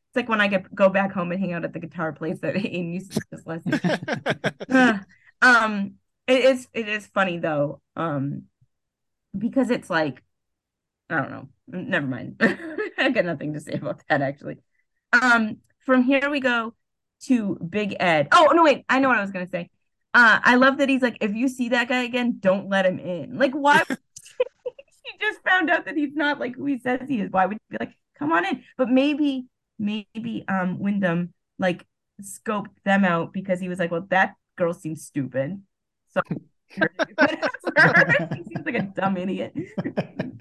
A: It's like when I get go back home and hang out at the guitar place that *laughs* Aiden used to just listen. Uh, *laughs* um it is it is funny though um because it's like i don't know never mind. *laughs* I got nothing to say about that actually. Um from here we go to big ed. Oh no wait i know what i was gonna say. Uh i love that he's like if you see that guy again don't let him in. Like why he just found out that he's not like who he says he is? Why would you be like come on in. But maybe maybe um windom like scoped them out because he was like well that girl seems stupid. So *laughs* she *laughs* seems like a dumb idiot. *laughs*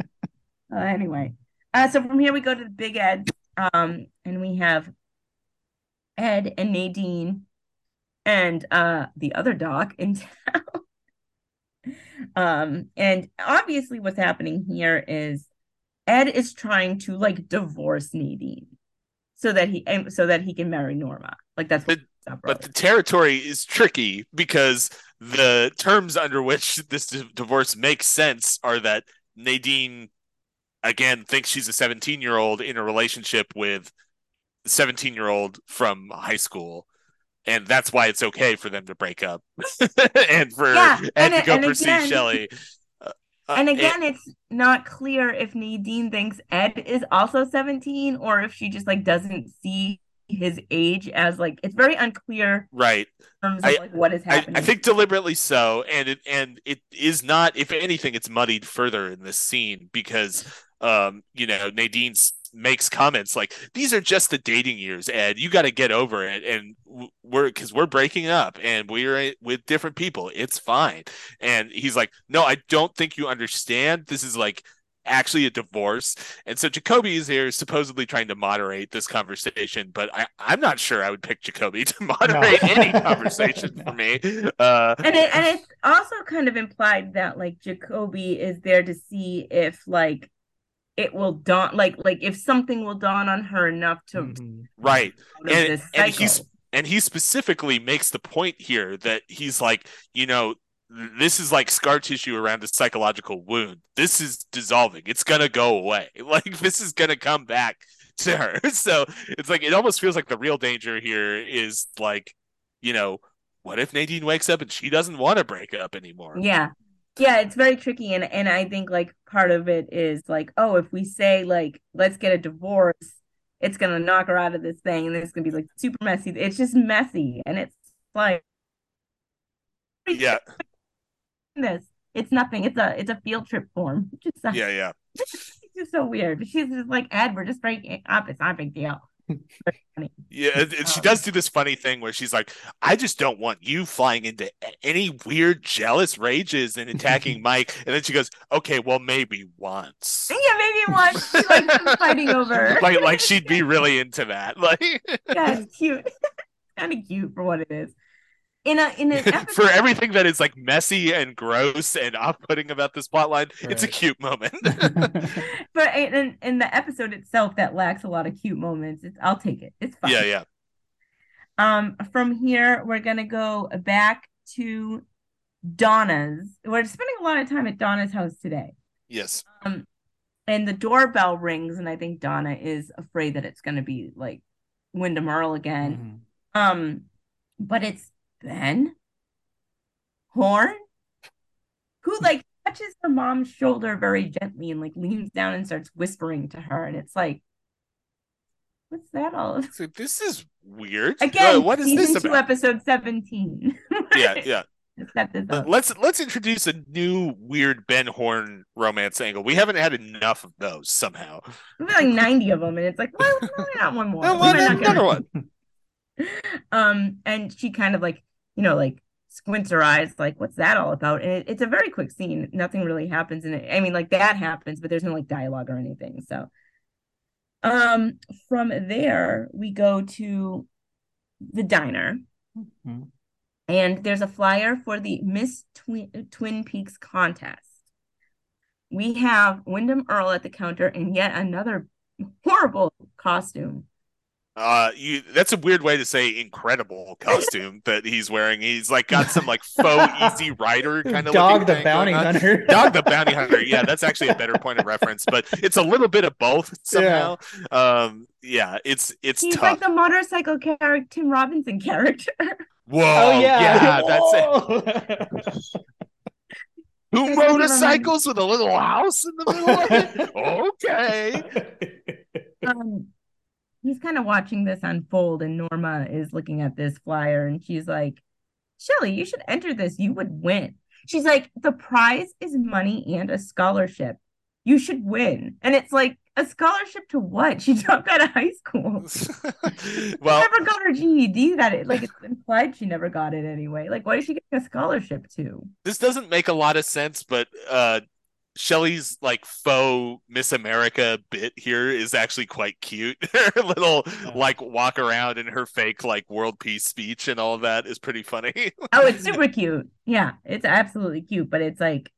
A: Uh, anyway. Uh so from here we go to the big ed um and we have ed and nadine and uh the other doc in town. Um and obviously what's happening here is ed is trying to like divorce nadine so that he and so that he can marry norma. Like that's what
B: but the territory is tricky because the terms under which *laughs* this di- divorce makes sense are that Nadine again thinks she's a 17 year old in a relationship with a 17 year old from high school. And that's why it's okay for them to break up *laughs* and for
A: Yeah,
B: Ed
A: and
B: to go
A: and
B: pursue
A: again-
B: Shelley Uh,
A: and again it's not clear if nadine thinks ed is also 17 or if she just like doesn't see his age as like it's very unclear
B: right
A: in terms of
B: I-
A: like what is happening
B: I think deliberately so, and it and it is not. If anything, it's muddied further in this scene because, um, you know, Nadine s- makes comments like, "These are just the dating years, Ed. You got to get over it." And we're because we're breaking up and we're with different people. It's fine. And he's like, "No, I don't think you understand. This is like." actually a divorce and so jacoby is here supposedly trying to moderate this conversation but I, i'm not sure i would pick jacoby to *laughs* moderate any *laughs* conversation
C: No.
B: for me uh
A: and it and it's also kind of implied that like Jacoby is there to see if like it will dawn like like if something will dawn on her enough to
C: Mhm.
B: right. And, and he's and he specifically makes the point here that he's like you know this is like scar tissue around a psychological wound. This is dissolving. It's gonna go away. *laughs* Like this is gonna come back to her. *laughs* So it's like it almost feels like the real danger here is like you know what if nadine wakes up and she doesn't want to break up anymore?
A: Yeah. Yeah, it's very tricky and and I think like part of it is like, oh, if we say like let's get a divorce, it's gonna knock her out of this thing and it's gonna be like super messy. It's just messy and it's like
B: yeah *laughs*
A: this. It's nothing. It's a it's a field trip form. Just
B: yeah yeah *laughs*
A: it's just so weird. But she's just like, Ed, we're just breaking up. It's not a big deal. Very *laughs* funny.
B: Yeah, and and she does do this funny thing where she's like, "I just don't want you flying into any weird jealous rages and attacking *laughs* Mike." And then she goes, "Okay, well, maybe once."
A: Yeah, maybe once she likes *laughs* fighting over.
B: Like, like she'd be really into that. Like,
A: yeah, it's cute. kind of cute for what it is. In a in an *laughs* episode.
B: for everything that is like messy and gross and off-putting about this plotline, it's a cute moment. *laughs* *laughs*
A: but in, in the episode itself that lacks a lot of cute moments it's i'll take it. It's fine.
B: Yeah, yeah,
A: um from here we're gonna go back to donna's. We're spending a lot of time at donna's house today.
B: Yes,
A: um and the doorbell rings and i think donna is afraid that it's gonna be like windom earle again.
C: Mhm.
A: um but it's ben horne who like touches her mom's shoulder very gently and like leans down and starts whispering to her and it's like what's that all
B: so this is weird.
A: again
B: what is this
A: two
B: about?
A: episode 17 *laughs*
B: yeah, yeah.
A: set this up.
B: let's let's introduce a new weird Ben Horne romance angle. We haven't had enough of those somehow.
A: Like 90 of them, and it's like, well, why not one more?
B: No,
A: We
B: well,
A: might not
B: another one. *laughs*
A: um and she kind of like you know like squints her eyes like what's that all about? And it, it's a very quick scene. Nothing really happens in it. I mean like that happens but there's no like dialogue or anything so. Um from there we go to the diner.
C: Mhm.
A: and there's a flyer for the miss twin, twin peaks contest. We have windom earle at the counter in yet another horrible costume
B: Uh, you that's a weird way to say incredible costume *laughs* that he's wearing. He's like got some like faux *laughs* Easy Rider kind of
C: Dog the bounty hunter. *laughs*
B: Dog the bounty hunter. Yeah, that's actually a better point of reference, but it's a little bit of both somehow. Um, yeah, it's it's
A: he's
B: tough.
A: like the motorcycle character tim robinson character
B: Whoa,
C: Oh yeah,
B: that's it.
C: it.
B: Two motorcycles with a little house in the middle of it. Okay.
A: um he's kind of watching this unfold and norma is looking at this flyer and she's like shelly you should enter this. You would win. She's like the prize is money and a scholarship. You should win. And it's like a scholarship to what? *laughs* She dropped out of high school. *laughs*
B: Well, she
A: never got her ged that it like it's implied she never got it anyway. Like what is she getting a scholarship to?
B: This doesn't make a lot of sense, but uh Shelly's like faux Miss America bit here is actually quite cute. *laughs* her little
C: Yeah.
B: like walk around and her fake like world peace speech and all of that is pretty funny. *laughs*
A: oh it's super cute yeah it's absolutely cute but it's like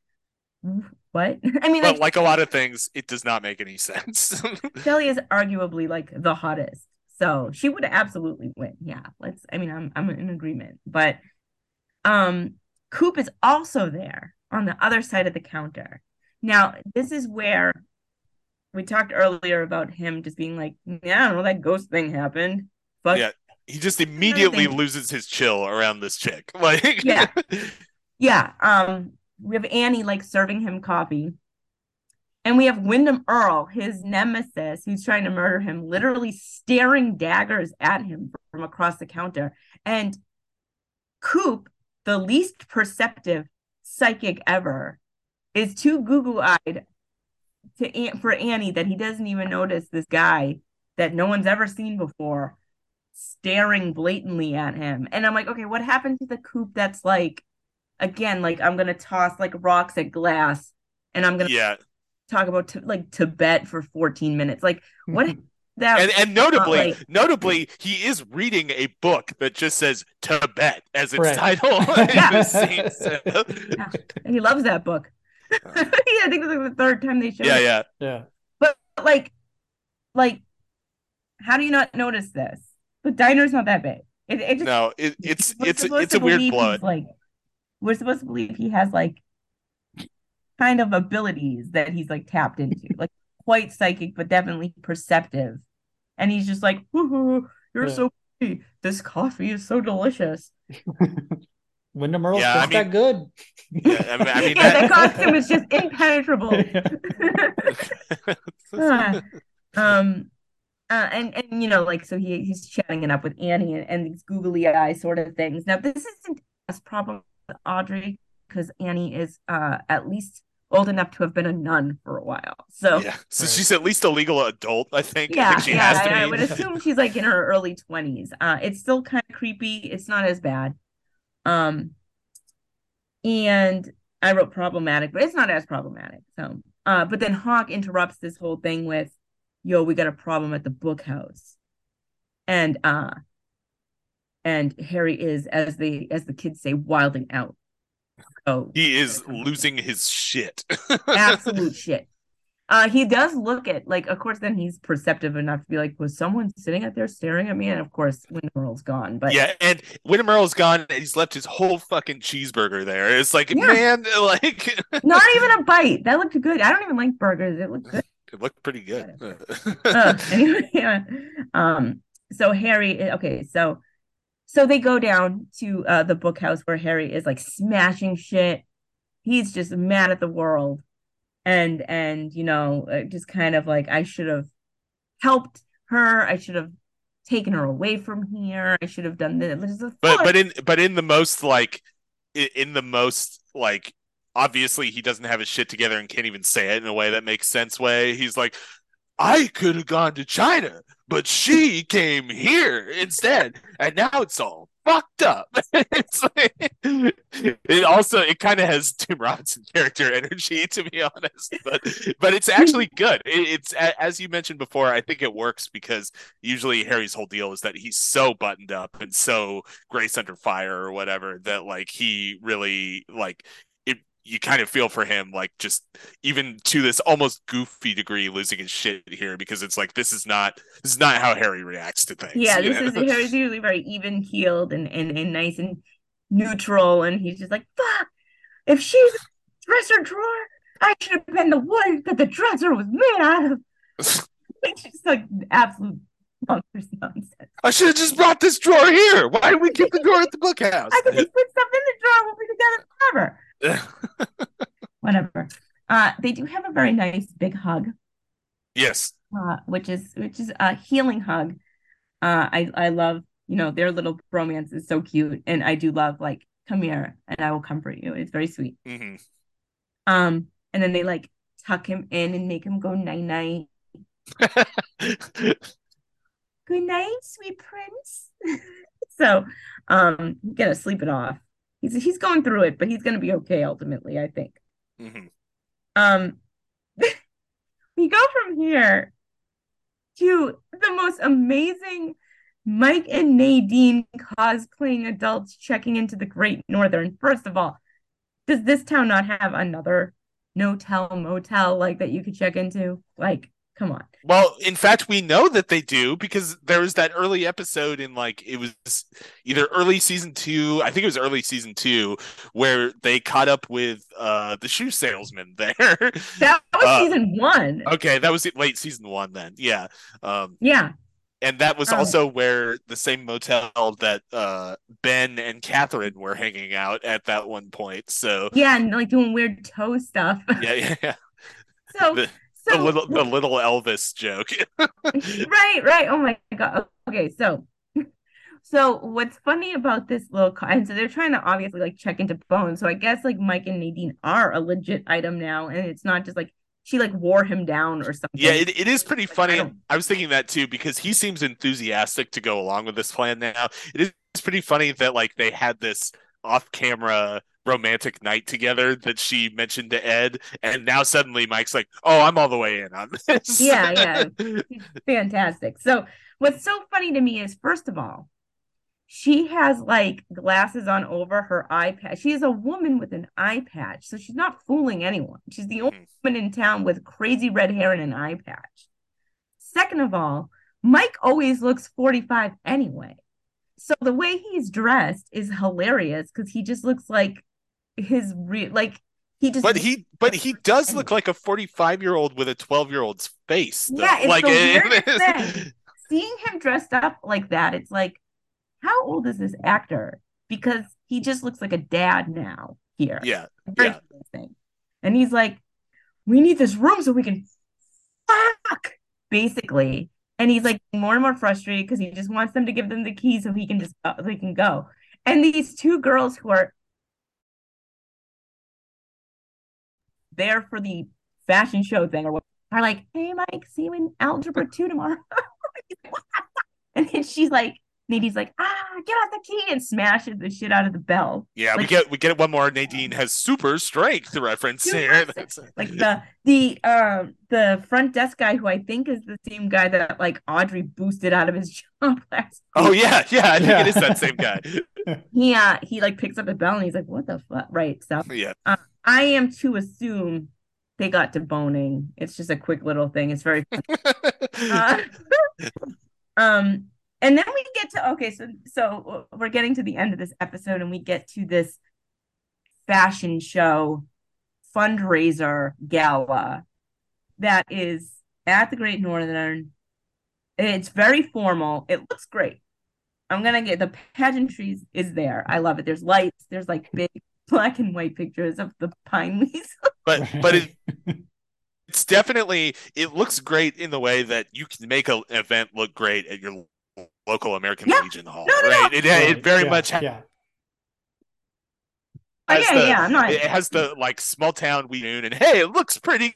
A: what *laughs* i mean
B: but
A: like
B: like a lot of things, it does not make any sense.
A: Shelly is arguably like the hottest. So she would absolutely win. Yeah. Let's I mean I'm I'm in agreement. But um Coop is also there on the other side of the counter. Now, this is where we talked earlier about him just being like, yeah, I don't know, that ghost thing happened. But
B: Yeah. he just immediately loses his chill around this chick. *laughs* Like
A: Yeah. *laughs* Yeah. Um, we have Annie like serving him coffee. And we have Windom Earle, his nemesis, who's trying to murder him, literally staring daggers at him from across the counter. And Coop, the least perceptive psychic ever, is too Google eyed to An- for Annie that he doesn't even notice this guy that no one's ever seen before staring blatantly at him. And I'm like, okay, what happened to the Coop that's like, again, like I'm gonna toss like rocks at glass, and I'm gonna
B: yeah.
A: talk about t- like Tibet for 14 minutes. Like what mm-hmm. *laughs* that
B: And and notably,
A: like-
B: notably, he is reading a book that just says Tibet as its
C: Right.
B: title. *laughs* *laughs* in
A: Yeah.
B: this scene. So-
A: he loves that book. Uh, *laughs* yeah, I think it's like the third time they showed
B: yeah,
A: it.
B: yeah.
C: yeah.
A: But like, like, how do you not notice this? The diner's not that big. It, it just
B: No, it, it's
A: we're
B: it's
A: supposed
B: it's a weird
A: believe
B: blow.
A: he's, Like, we're supposed to believe he has like kind of abilities that he's like tapped into, *laughs* like quite psychic, but definitely perceptive. And he's just like, "Woo-hoo, "You're
C: Yeah.
A: so pretty. This coffee is so delicious." *laughs*
C: Windom Earle's
B: Yeah, I
C: just that good.
B: Yeah, I mean, I mean
A: yeah, the costume is just impenetrable. *laughs* *laughs* Ah, um uh, and and you know like so he he's chatting it up with Annie and, and these googly eye sort of things. Now this isn't as problem with Audrey because Annie is uh at least old enough to have been a nun for a while. So
B: yeah. So
C: Right.
B: she's at least a legal adult, I think. I
A: yeah,
B: think she
A: yeah,
B: has to
A: I, I would assume she's like in her early twenties. Uh, it's still kind of creepy. It's not as bad. Um, and I wrote problematic, but it's not as problematic. So, uh, but then Hawk interrupts this whole thing with, "Yo, we got a problem at the book house," and uh, and Harry is, as the as the kids say, wilding out. So
B: He is losing his shit. *laughs*
A: absolute shit. Uh, he does look at like, of course, then he's perceptive enough to be like, was someone sitting out there staring at me? And of course, Windom Earle's gone. But
B: yeah, and Windom Earle's gone and he's left his whole fucking cheeseburger there. It's like,
A: Yeah.
B: man, *laughs* like
A: not even a bite. That looked good. I don't even like burgers. It looked good. *laughs*
B: it looked pretty good.
A: Uh, *laughs* anyway, yeah. Um, so Harry, okay, so so they go down to uh the book house where Harry is like smashing shit. He's just mad at the world, and and you know, uh, just kind of like I should have helped her. I should have taken her away from here. I should have done this. This is a
B: but but in but in the most like in the most like obviously he doesn't have his shit together and can't even say it in a way that makes sense way. He's like, I could have gone to China, but she came here instead, and now it's all fucked up. *laughs* it's like, it also it kind of has Tim Robinson character energy *laughs* to be honest, but but it's actually good. It, it's as you mentioned before. I think it works because usually Harry's whole deal is that he's so buttoned up and so grace under fire or whatever that like he really like you kind of feel for him, like just even to this almost goofy degree, losing his shit here because it's like this is not this is not how Harry reacts to things.
A: Yeah, this know? is *laughs* Harry's usually very even keeled and, and and nice and neutral, and he's just like, "Fuck! If she's dresser drawer, I should have been the one that the dresser was made out of." *laughs* it's just like absolute *laughs* nonsense.
B: I should have just brought this drawer here. Why did we keep the drawer at the book house?
A: I could just put stuff in the drawer. We'll be together forever. *laughs* Whatever. Uh, they do have a very nice big hug.
B: Yes.
A: Uh, which is which is a healing hug. Uh, I I love you know their little romance is so cute, and I do love like come here and I will comfort you. It's very sweet. Mm-hmm. Um, and then they like tuck him in and make him go night night. *laughs* Good night, sweet prince. *laughs* so, um, gonna sleep it off he's he's going through it, but he's going to be okay ultimately. I think. Mm-hmm. Um, *laughs* we go from here to the most amazing Mike and Nadine cosplaying adults checking into the Great Northern. First of all, does this town not have another no-tell motel like that you could check into? Like, Come on.
B: Well, in fact, we know that they do because there was that early episode in like it was either early season two, I think it was early season two, where they caught up with uh the shoe salesman *laughs* there.
A: That was uh, season one.
B: Okay, that was late season one then. Yeah. Um
A: Yeah.
B: And that was oh. also where the same motel that uh Ben and Catherine were hanging out at that one point. So
A: Yeah, and like doing weird toe stuff.
B: Yeah, yeah, yeah. *laughs*
A: So the,
B: so, *laughs* the little the little Elvis joke. *laughs*
A: right, right. Oh my god. Okay, so so what's funny about this little car and so they're trying to obviously like check into bones. So I guess like Mike and Nadine are a legit item now, and it's not just like she like wore him down or something.
B: Yeah, it, it is pretty funny. I, I was thinking that too because he seems enthusiastic to go along with this plan now. It is pretty funny that like they had this off camera romantic night together that she mentioned to Ed, and now suddenly Mike's like, "Oh, I'm all the way in on this."
A: Yeah, yeah, *laughs* fantastic. So, what's so funny to me is, first of all, she has like glasses on over her eye patch. She is a woman with an eye patch, so she's not fooling anyone. She's the only mm-hmm. woman in town with crazy red hair and an eye patch. Second of all, Mike always looks 45 anyway. So the way he's dressed is hilarious because he just looks like his real like he just
B: but he but he does look like a 45 year old with a 12 year old's face
A: though. yeah it's like seeing him dressed up like that it's like how old is this actor? Because he just looks like a dad now here.
B: Yeah
A: yeah. and he's like we need this room so we can fuck basically. And he's like more and more frustrated because he just wants them to give them the keys so he can just uh, they can go. And these two girls who are there for the fashion show thing or what are like, hey Mike, see you in algebra two tomorrow. *laughs* and then she's like, Nadine's like, ah, get out the key and smashes the shit out of the bell.
B: Yeah,
A: like,
B: we get we get it one more. Nadine has super strength The reference here.
A: like the the um the front desk guy who I think is the same guy that like Audrey boosted out of his *laughs* job last.
B: Oh yeah, yeah, I think yeah. it is that same *laughs* guy.
A: he uh he like picks up the bell and he's like, what the fuck? Right. So
B: yeah.
A: Uh, I am to assume they got to boning. It's just a quick little thing. It's very *laughs* uh, *laughs* um and then we get to okay, so so we're getting to the end of this episode and we get to this fashion show fundraiser gala that is at the Great Northern. It's very formal. It looks great. I'm gonna get the pageantry is there. I love it. There's lights. There's like big black and white pictures of the pine leaves. *laughs*
B: but but it, *laughs* it's definitely it looks great in the way that you can make an event look great at your local American yeah. Legion Hall, no, no, right? No. It, it very yeah, much ha-
C: yeah.
B: has
A: yeah,
B: the
A: yeah, I'm not.
B: it has the like small town we noon and hey, it looks pretty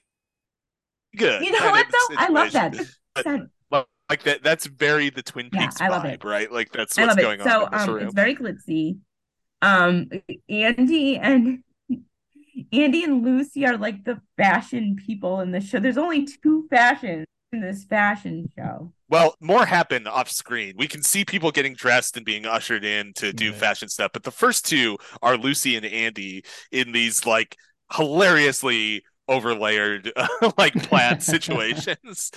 B: good.
A: You know what though? I love *laughs* that.
B: But, like that that's very the Twin
A: Yeah,
B: Peaks
A: I love
B: vibe,
A: it.
B: right? Like that's
A: I
B: what's
A: love
B: going
A: it. So
B: on in this
A: um, it's very glitzy. Um, Andy and Andy and Lucy are like the fashion people in the show. There's only two fashions in this fashion show.
B: Well, more happen off screen. We can see people getting dressed and being ushered in to do
C: Right.
B: fashion stuff, but the first two are Lucy and Andy in these like hilariously overlayered *laughs* like plaid *laughs* situations.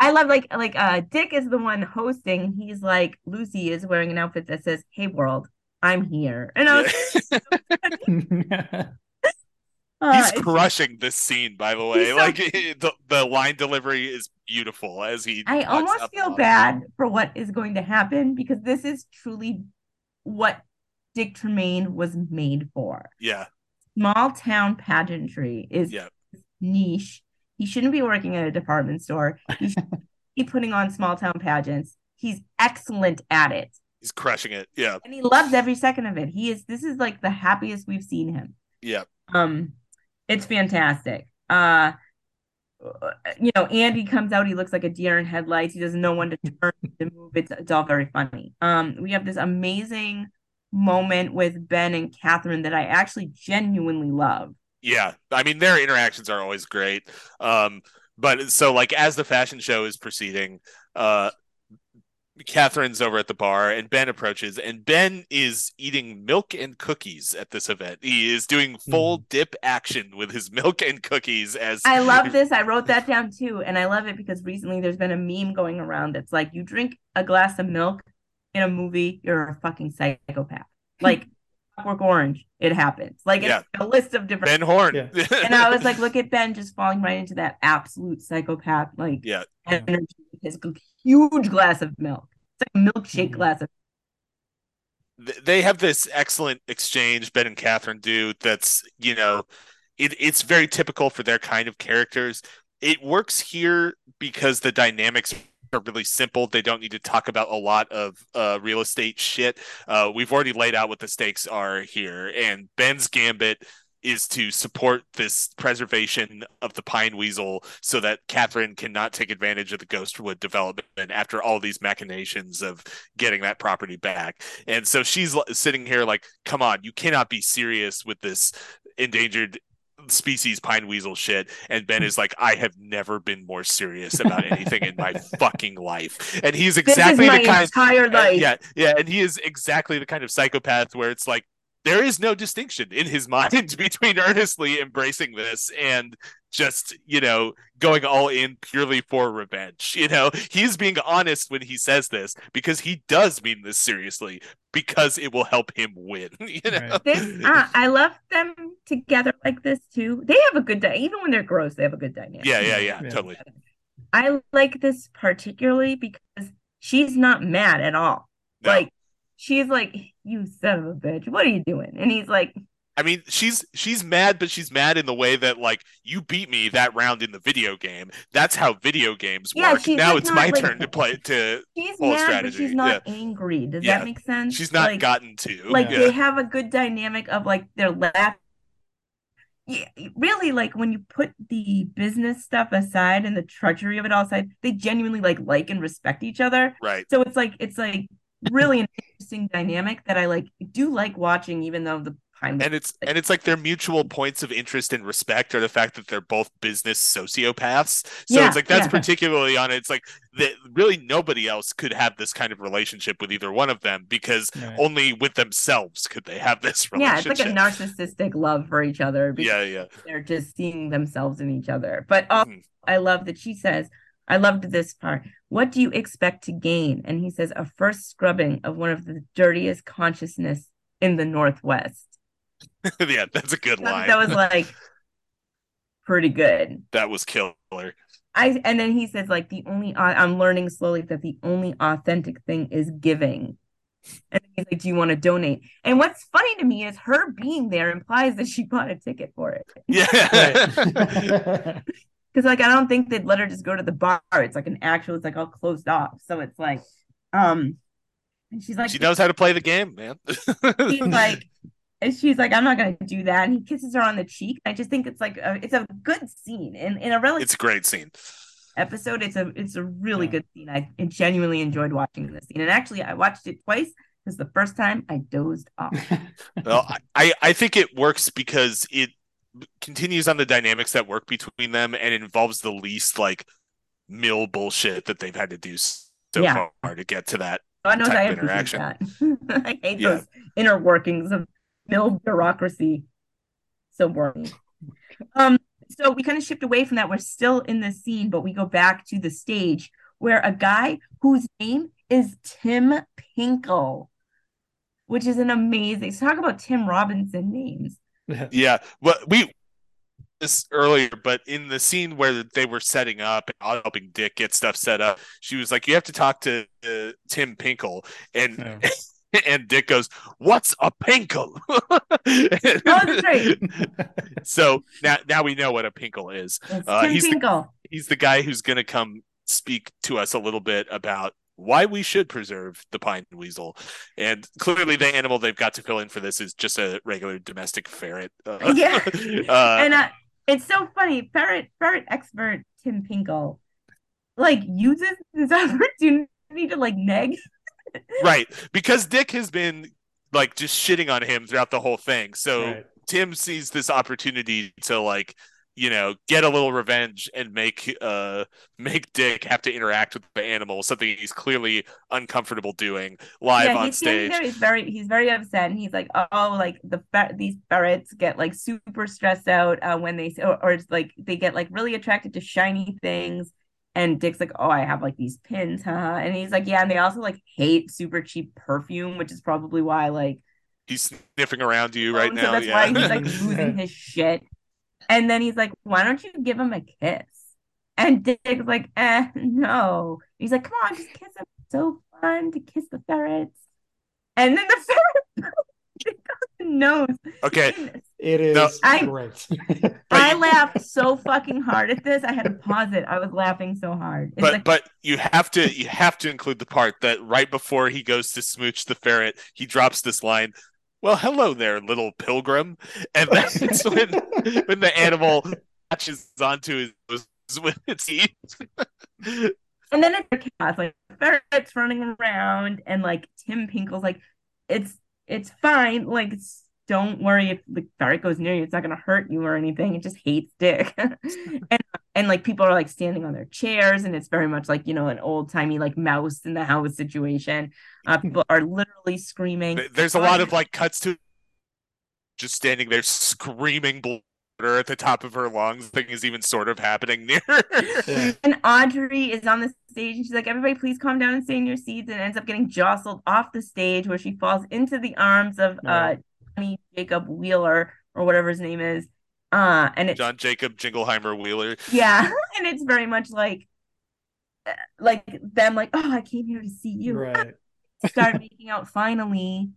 A: I love like like uh Dick is the one hosting. He's like Lucy is wearing an outfit that says "Hey world, I'm here," and I was
B: Yeah. *laughs*
A: uh,
B: He's crushing this scene, by the way.
A: So-
B: like *laughs* the the line delivery is beautiful as he.
A: I almost feel
B: on-
A: bad for what is going to happen because this is truly what Dick Tremayne was made for.
B: Yeah,
A: Small town pageantry is
B: Yeah.
A: niche. He shouldn't be working at a department store. He should *laughs* be putting on small town pageants. He's excellent at it.
B: He's crushing it. Yeah,
A: And he loves every second of it. He is this is like the happiest we've seen him.
B: yeah.
A: Um, it's fantastic. Uh, you know, Andy comes out. He looks like a deer in headlights. He doesn't know when to turn to move. It's it's all very funny. Um, we have this amazing moment with Ben and Catherine that I actually genuinely love.
B: Yeah, I mean their interactions are always great. Um, but so like as the fashion show is proceeding, uh, Catherine's over at the bar and Ben approaches, and Ben is eating milk and cookies at this event. He is doing hmm. full dip action with his milk and cookies as
A: I *laughs* love this. I wrote that down too, and I love it because recently there's been a meme going around that's like, you drink a glass of milk in a movie, you're a fucking psychopath. Like Clockwork Orange, it happens. Like it's
B: Yeah.
A: a list of different.
B: Ben Horne.
C: Yeah. *laughs*
A: and I was like, look at Ben just falling right into that absolute psychopath like
B: yeah,
A: energy with his huge glass of milk. It's like a milkshake
C: Mhm.
A: glass of
B: th- they have this excellent exchange ben and catherine do that's you know it, it's very typical for their kind of characters it works here because the dynamics are really simple they don't need to talk about a lot of uh, real estate shit uh, we've already laid out what the stakes are here and ben's gambit is to support this preservation of the pine weasel so that Catherine cannot take advantage of the Ghostwood development after all these machinations of getting that property back. And so she's sitting here like, come on, you cannot be serious with this endangered species pine weasel shit. And Ben hmm. is like, I have never been more serious about *laughs* anything in my fucking life. And he's
A: This
B: exactly
A: is my
B: the kind
A: entire life.
B: yeah, yeah, and he is exactly the kind of psychopath where it's like there is no distinction in his *laughs* mind between earnestly embracing this and just you know going all in purely for revenge you know he's being honest when he says this because he does mean this seriously because it will help him win *laughs* you know
C: Right.
A: This, *laughs* uh, I love them together like this too. They have a good day, even when they're gross. They have a good dynamic.
B: yeah yeah yeah
C: Yeah.
B: totally
A: I like this particularly because she's not mad at all.
B: No.
A: Like she's like, "You son of a bitch, what are you doing?" And he's like,
B: I mean, she's she's mad, but she's mad in the way that like you beat me that round in the video game. That's how video games
A: Yeah,
B: work. Now it's my
A: like-
B: turn to play to
A: "She's mad,
B: strategy,
A: but she's not angry." Does
B: Yeah.
A: that make sense?
B: she's not
A: like,
B: gotten to.
A: like
B: yeah.
A: they have a good dynamic of like they're laugh. Yeah, really, like when you put the business stuff aside and the treachery of it all aside, they genuinely like like and respect each other.
B: right.
A: So it's like it's like really an interesting dynamic that I like do like watching, even though the pine
B: and it's and it's like their mutual points of interest and respect are the fact that they're both business sociopaths so
A: Yeah,
B: it's like that's
A: yeah.
B: particularly on it it's like that really nobody else could have this kind of relationship with either one of them because
C: Right.
B: only with themselves could they have this
A: yeah, it's like a narcissistic love for each other because
B: yeah yeah
A: they're just seeing themselves in each other. But also,
B: Mhm.
A: I love that she says, I loved this part. What do you expect to gain? And he says, a first scrubbing of one of the dirtiest consciousness in the Northwest. *laughs*
B: yeah that's a good
A: I
B: line
A: That was like *laughs* pretty good.
B: that was killer
A: I and then he says like the only I- I'm learning slowly that the only authentic thing is giving. And he's like, "Do you want to donate?" And what's funny to me is her being there implies that she bought a ticket for it.
B: yeah
C: Right. *laughs*
A: Because like I don't think they'd let her just go to the bar. It's like an actual. It's like all closed off. So it's like, um, and she's like,
B: she knows how to play the game man
A: he's like, and she's like, I'm not gonna do that. And he kisses her on the cheek. I just think it's like a, it's a good scene in in a really
B: It's a great scene.
A: episode. It's a it's a really
C: Yeah.
A: good scene. I genuinely enjoyed watching this scene, and actually, I watched it twice because the first time I dozed off. *laughs*
B: Well, I I think it works because it continues on the dynamics that work between them and involves the least like mill bullshit that they've had to do so
A: Yeah.
B: far to get to that.
A: God knows
B: Type
A: I
B: of
A: appreciate that. *laughs* I hate
B: Yeah.
A: those inner workings of mill bureaucracy. So boring. Um, so we kind of shift away from that. We're still in the scene, but we go back to the stage where a guy whose name is Tim Pinkle, which is an amazing. So talk about Tim Robinson names. *laughs*
B: Yeah, well, we this earlier, but in the scene where they were setting up and helping Dick get stuff set up, she was like, "You have to talk to uh, Tim Pinkle," and
C: Yeah. *laughs*
B: and Dick goes, "What's a pinkle?" *laughs*
A: That's right.
B: so now now we know what a pinkle is. Uh,
A: Tim
B: he's the- He's the guy who's going to come speak to us a little bit about why we should preserve the pine weasel. And clearly, the animal they've got to fill in for this is just a regular domestic ferret. *laughs* Uh,
A: Yeah.
B: uh,
A: and uh, it's so funny. Ferret ferret expert Tim Pinkle like uses this *laughs* opportunity to like neg. *laughs*
B: right, because Dick has been like just shitting on him throughout the whole thing. So
C: Right.
B: Tim sees this opportunity to like you know get a little revenge and make uh make Dick have to interact with the animal, something he's clearly uncomfortable doing live
A: yeah,
B: on
A: he's
B: stage.
A: He's very he's very upset, and he's like, oh, like the these ferrets get like super stressed out uh, when they or, or it's like they get like really attracted to shiny things. And Dick's like, oh, I have like these pins, huh? And he's like, yeah, and they also like hate super cheap perfume, which is probably why like
B: He's sniffing around you right
A: so
B: now.
A: that's
B: yeah.
A: why he's like *laughs* losing his shit. And then he's like, why don't you give him a kiss? And Dick's like, eh, no. He's like, come on, just kiss him. It's so fun to kiss the ferrets. And then the *laughs* ferret Dick goes nose.
B: okay,
C: It is
B: No.
A: I-
C: great.
A: I laughed so fucking hard at this. I had to pause it. I was laughing so hard. It's
B: but
A: like,
B: but you have to you have to include the part that right before he goes to smooch the ferret, he drops this line. Well, hello there, little pilgrim, and that's *laughs* when when the animal latches onto his with its teeth.
A: And then it's chaos, like ferrets running around, and like Tim Pinkle's like, it's it's fine. Like, it's, don't worry if the ferret goes near you, it's not gonna hurt you or anything. It just hates Dick. *laughs* and and like people are like standing on their chairs, and it's very much like you know an old timey like mouse in the house situation. Uh, *laughs* people are literally screaming.
B: There's a lot of like cuts to just standing there screaming blood at the top of her lungs. Thing is even sort of happening near. her. *laughs*
C: Yeah.
A: And Audrey is on the stage and she's like, everybody, please calm down and stay in your seats. And ends up getting jostled off the stage where she falls into the arms of uh,
C: Right.
A: Johnny Jacob Wheeler or whatever his name is. Uh, and it's,
B: John Jacob Jingleheimer Wheeler.
A: yeah, *laughs* and it's very much like, uh, like them, like, oh, I came here to see you.
C: Right. *laughs*
A: Start making out finally.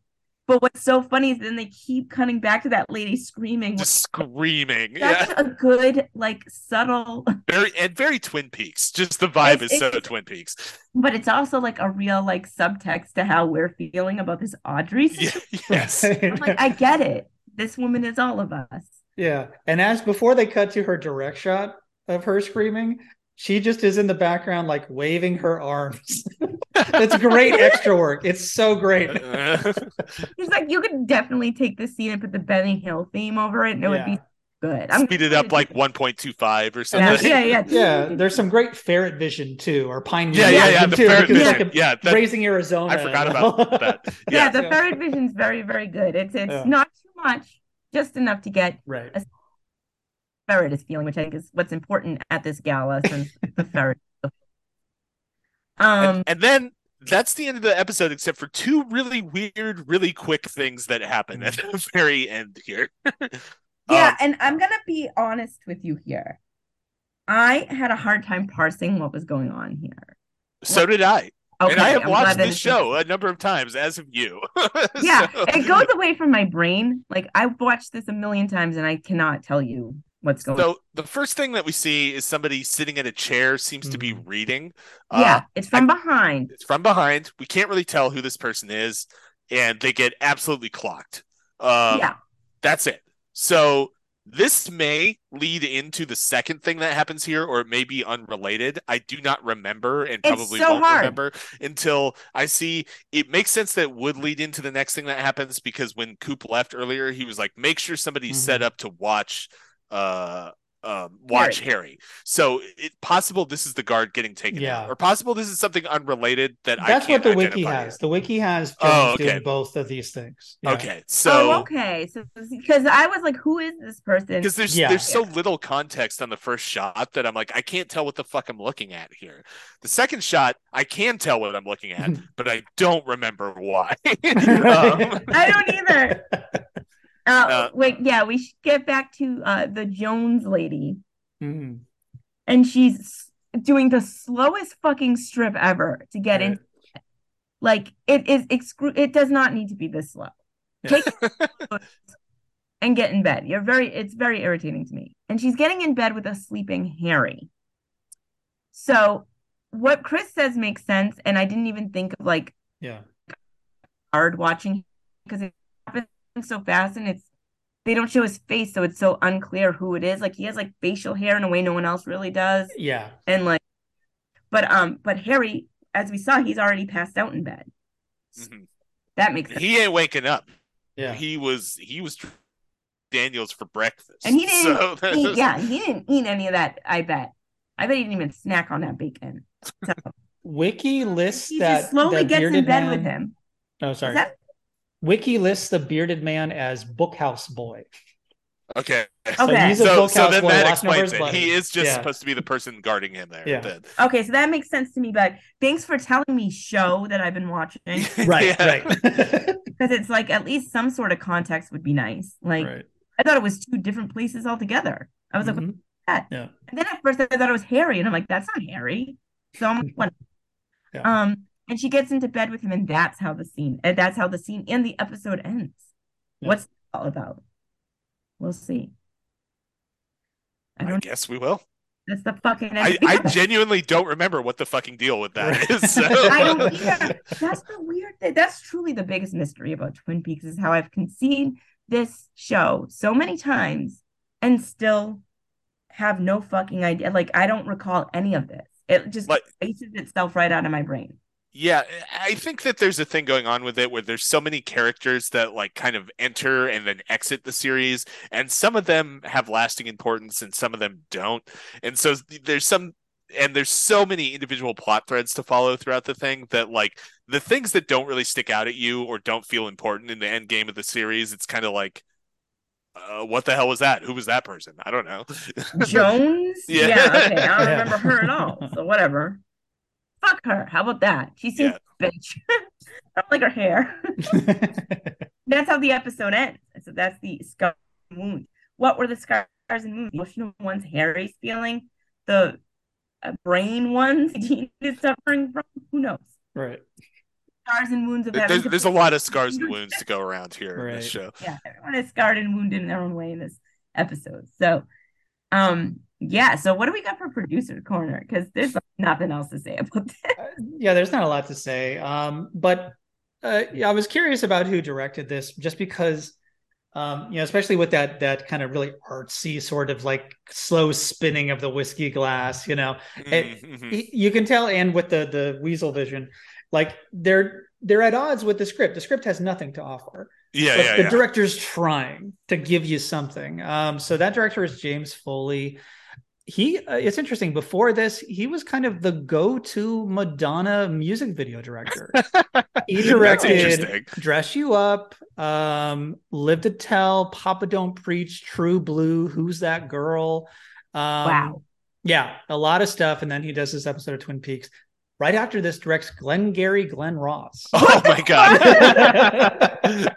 A: But what's so funny is then they keep cutting back to that lady screaming.
B: Just screaming.
A: Such
B: Yeah.
A: a good, like, subtle *laughs*
B: Very and very Twin Peaks. Just the vibe
A: It's-
B: is so Twin Peaks.
A: But it's also like a real like subtext to how we're feeling about this Audrey
B: Yeah, *laughs* yes.
A: I'm like, I get it. This woman is all of us.
C: Yeah. And as before they cut to her direct shot of her screaming, she just is in the background, like waving her arms. *laughs* it's great extra work. It's so great. *laughs*
A: He's like, you could definitely take this scene and put the Benny Hill theme over it, and it would be good. I'm
B: Speed it up like 1.25 or something.
A: yeah, yeah.
C: Yeah, there's some great ferret vision too, or pine
B: Yeah, yeah, yeah. The
C: too,
B: ferret vision.
C: like
B: yeah, that,
C: raising Arizona.
B: I forgot about *laughs* that.
A: Yeah,
B: Yeah.
A: the
C: Yeah.
A: ferret vision's very, very good. It's it's
C: Yeah.
A: not too much, just enough to get
C: Right.
A: Ferret is feeling, which I think is what's important at this gala since the *laughs* ferret. Um,
B: and, and then that's the end of the episode, except for two really weird, really quick things that happen at the *laughs* very end here. *laughs*
A: Yeah,
B: Um,
A: and I'm gonna be honest with you here. I had a hard time parsing what was going on here.
B: so did I.
A: Okay,
B: and I have
A: I'm
B: watched this show a number of times, as have you.
A: Yeah,
B: So-
A: it goes away from my brain. Like I've watched this a million times, and I cannot tell you what's going. on.
B: So the first thing that we see is somebody sitting in a chair, seems to be
C: Mhm.
B: reading.
A: Yeah,
B: Uh,
A: it's from behind.
B: it's from behind. We can't really tell who this person is, and they get absolutely clocked. Um,
A: yeah.
B: That's it. So this may lead into the second thing that happens here, or it may be unrelated. I do not remember and probably
A: so
B: won't
A: hard.
B: remember until I see it makes sense that it would lead into the next thing that happens because when Coop left earlier, he was like, make sure somebody's set
C: Mhm.
B: up to watch uh um watch Harry. So it possible this is the guard getting taken
C: Yeah.
B: out. Or possible this is something unrelated that I
C: That's what
B: can't
C: the wiki has.
B: here.
C: The wiki has Jones
B: Oh, okay.
C: doing both of these things. Yeah.
B: Okay. So
A: oh, okay. So because I was like, who is this person?
B: because there's
C: Yeah.
B: there's so little context on the first shot that I'm like I can't tell what the fuck I'm looking at here. The second shot I can tell what I'm looking at, *laughs* but I don't remember why. *laughs* *laughs* um,
A: I don't either. Uh,
B: Uh,
A: wait, yeah, we should get back to uh the Jones lady,
C: Mhm.
A: and she's doing the slowest fucking strip ever to get in. Like it is excru- it does not need to be this slow.
C: Yeah.
A: Take *laughs* *laughs* and get in bed. You're very it's very irritating to me. And she's getting in bed with a sleeping Harry. So what Chris says makes sense, and I didn't even think of like
C: Yeah.
A: hard watching because it happens so fast and it's they don't show his face, so it's so unclear who it is. Like he has like facial hair in a way no one else really does.
C: Yeah.
A: And like but um but Harry, as we saw, he's already passed out in bed.
B: mhm.
A: That makes sense.
B: he ain't waking up.
C: Yeah.
B: He was he was Daniels for breakfast.
A: And he didn't
B: So that's
A: eat, *laughs* yeah, he didn't eat any of that, I bet. I bet he didn't even snack on that bacon. So *laughs*
C: Wiki lists
A: he
C: that
A: just slowly
C: that
A: gets in bed
C: man...
A: with him.
C: Oh,
A: Is
C: sorry.
A: that
C: Wiki lists the bearded man as bookhouse boy.
B: Okay.
C: So
A: Okay.
C: he's a
B: So,
C: bookhouse
B: so then
C: boy.
B: that explains it.
C: buddy.
B: He is just
C: Yeah.
B: supposed to be the person guarding him there.
C: Yeah.
B: then.
A: okay? So that makes sense to me. But thanks for telling me show that I've been watching *laughs*
C: Right. Right. *laughs*
A: because it's like at least some sort of context would be nice. Like
C: right.
A: I thought it was two different places altogether. I was like,
C: Mhm.
A: that?
C: Yeah.
A: And then at first I thought it was Harry, and I'm like, that's not Harry. So I'm like, what?
C: Yeah.
A: Um, and she gets into bed with him, and that's how the scene, and that's how the scene and the episode ends.
C: Yeah.
A: What's it all about? We'll see. I
B: I
A: don't.
B: guess we will.
A: That's the fucking.
B: I,
A: end.
B: I genuinely don't remember what the fucking deal with that is. So. *laughs*
A: I. That's the weird thing. That's truly the biggest mystery about Twin Peaks is how I've conceded this show so many times and still have no fucking idea. Like I don't recall any of this. It just
B: Like-
A: erases itself right out of my brain.
B: Yeah, I think that there's a thing going on with it where there's so many characters that like kind of enter and then exit the series, and some of them have lasting importance and some of them don't. And so there's some and there's so many individual plot threads to follow throughout the thing that like the things that don't really stick out at you or don't feel important in the end game of the series, it's kind of like uh, what the hell was that? Who was that person? I don't know. *laughs*
A: Jones?
B: Yeah.
A: okay. I don't
C: Yeah. *laughs*
A: remember her at all. So whatever. Fuck her. How about that? She seems
B: Yeah.
A: bitch. *laughs* I don't like her hair. *laughs* that's how the episode ends. So that's the scar and wound. What were the scars and wounds? The emotional ones Harry's feeling, the uh, brain ones *laughs* Dean is suffering from. Who knows?
C: right.
A: Scars and wounds of
B: there's, there's a lot of scars and wounds to go around here in this show.
A: Yeah, everyone is scarred and wounded in their own way in this episode. So, um, yeah. So what do we got for producer corner? Because there's nothing else to say *laughs* about this.
C: Uh, yeah, there's not a lot to say. Um, but uh, yeah, I was curious about who directed this, just because, um, you know, especially with that that kind of really artsy sort of like slow spinning of the whiskey glass. You know, It-
B: Mhm.
C: You can tell, and with the the weasel vision, like they're they're at odds with the script. The script has nothing to offer.
B: Yeah, yeah,
C: the
B: yeah.
C: director's trying to give you something. Um, so that director is James Foley. He, uh, it's interesting. Before this, he was kind of the go-to Madonna music video director. he *laughs*
B: That's
C: directed "Dress You Up," um, "Live to Tell," "Papa Don't Preach," "True Blue," "Who's That Girl?" Um,
A: Wow.
C: yeah, a lot of stuff. And then he does this episode of Twin Peaks. Right after this, directs Glengarry Glen Ross.
B: Oh my god. *laughs* *laughs*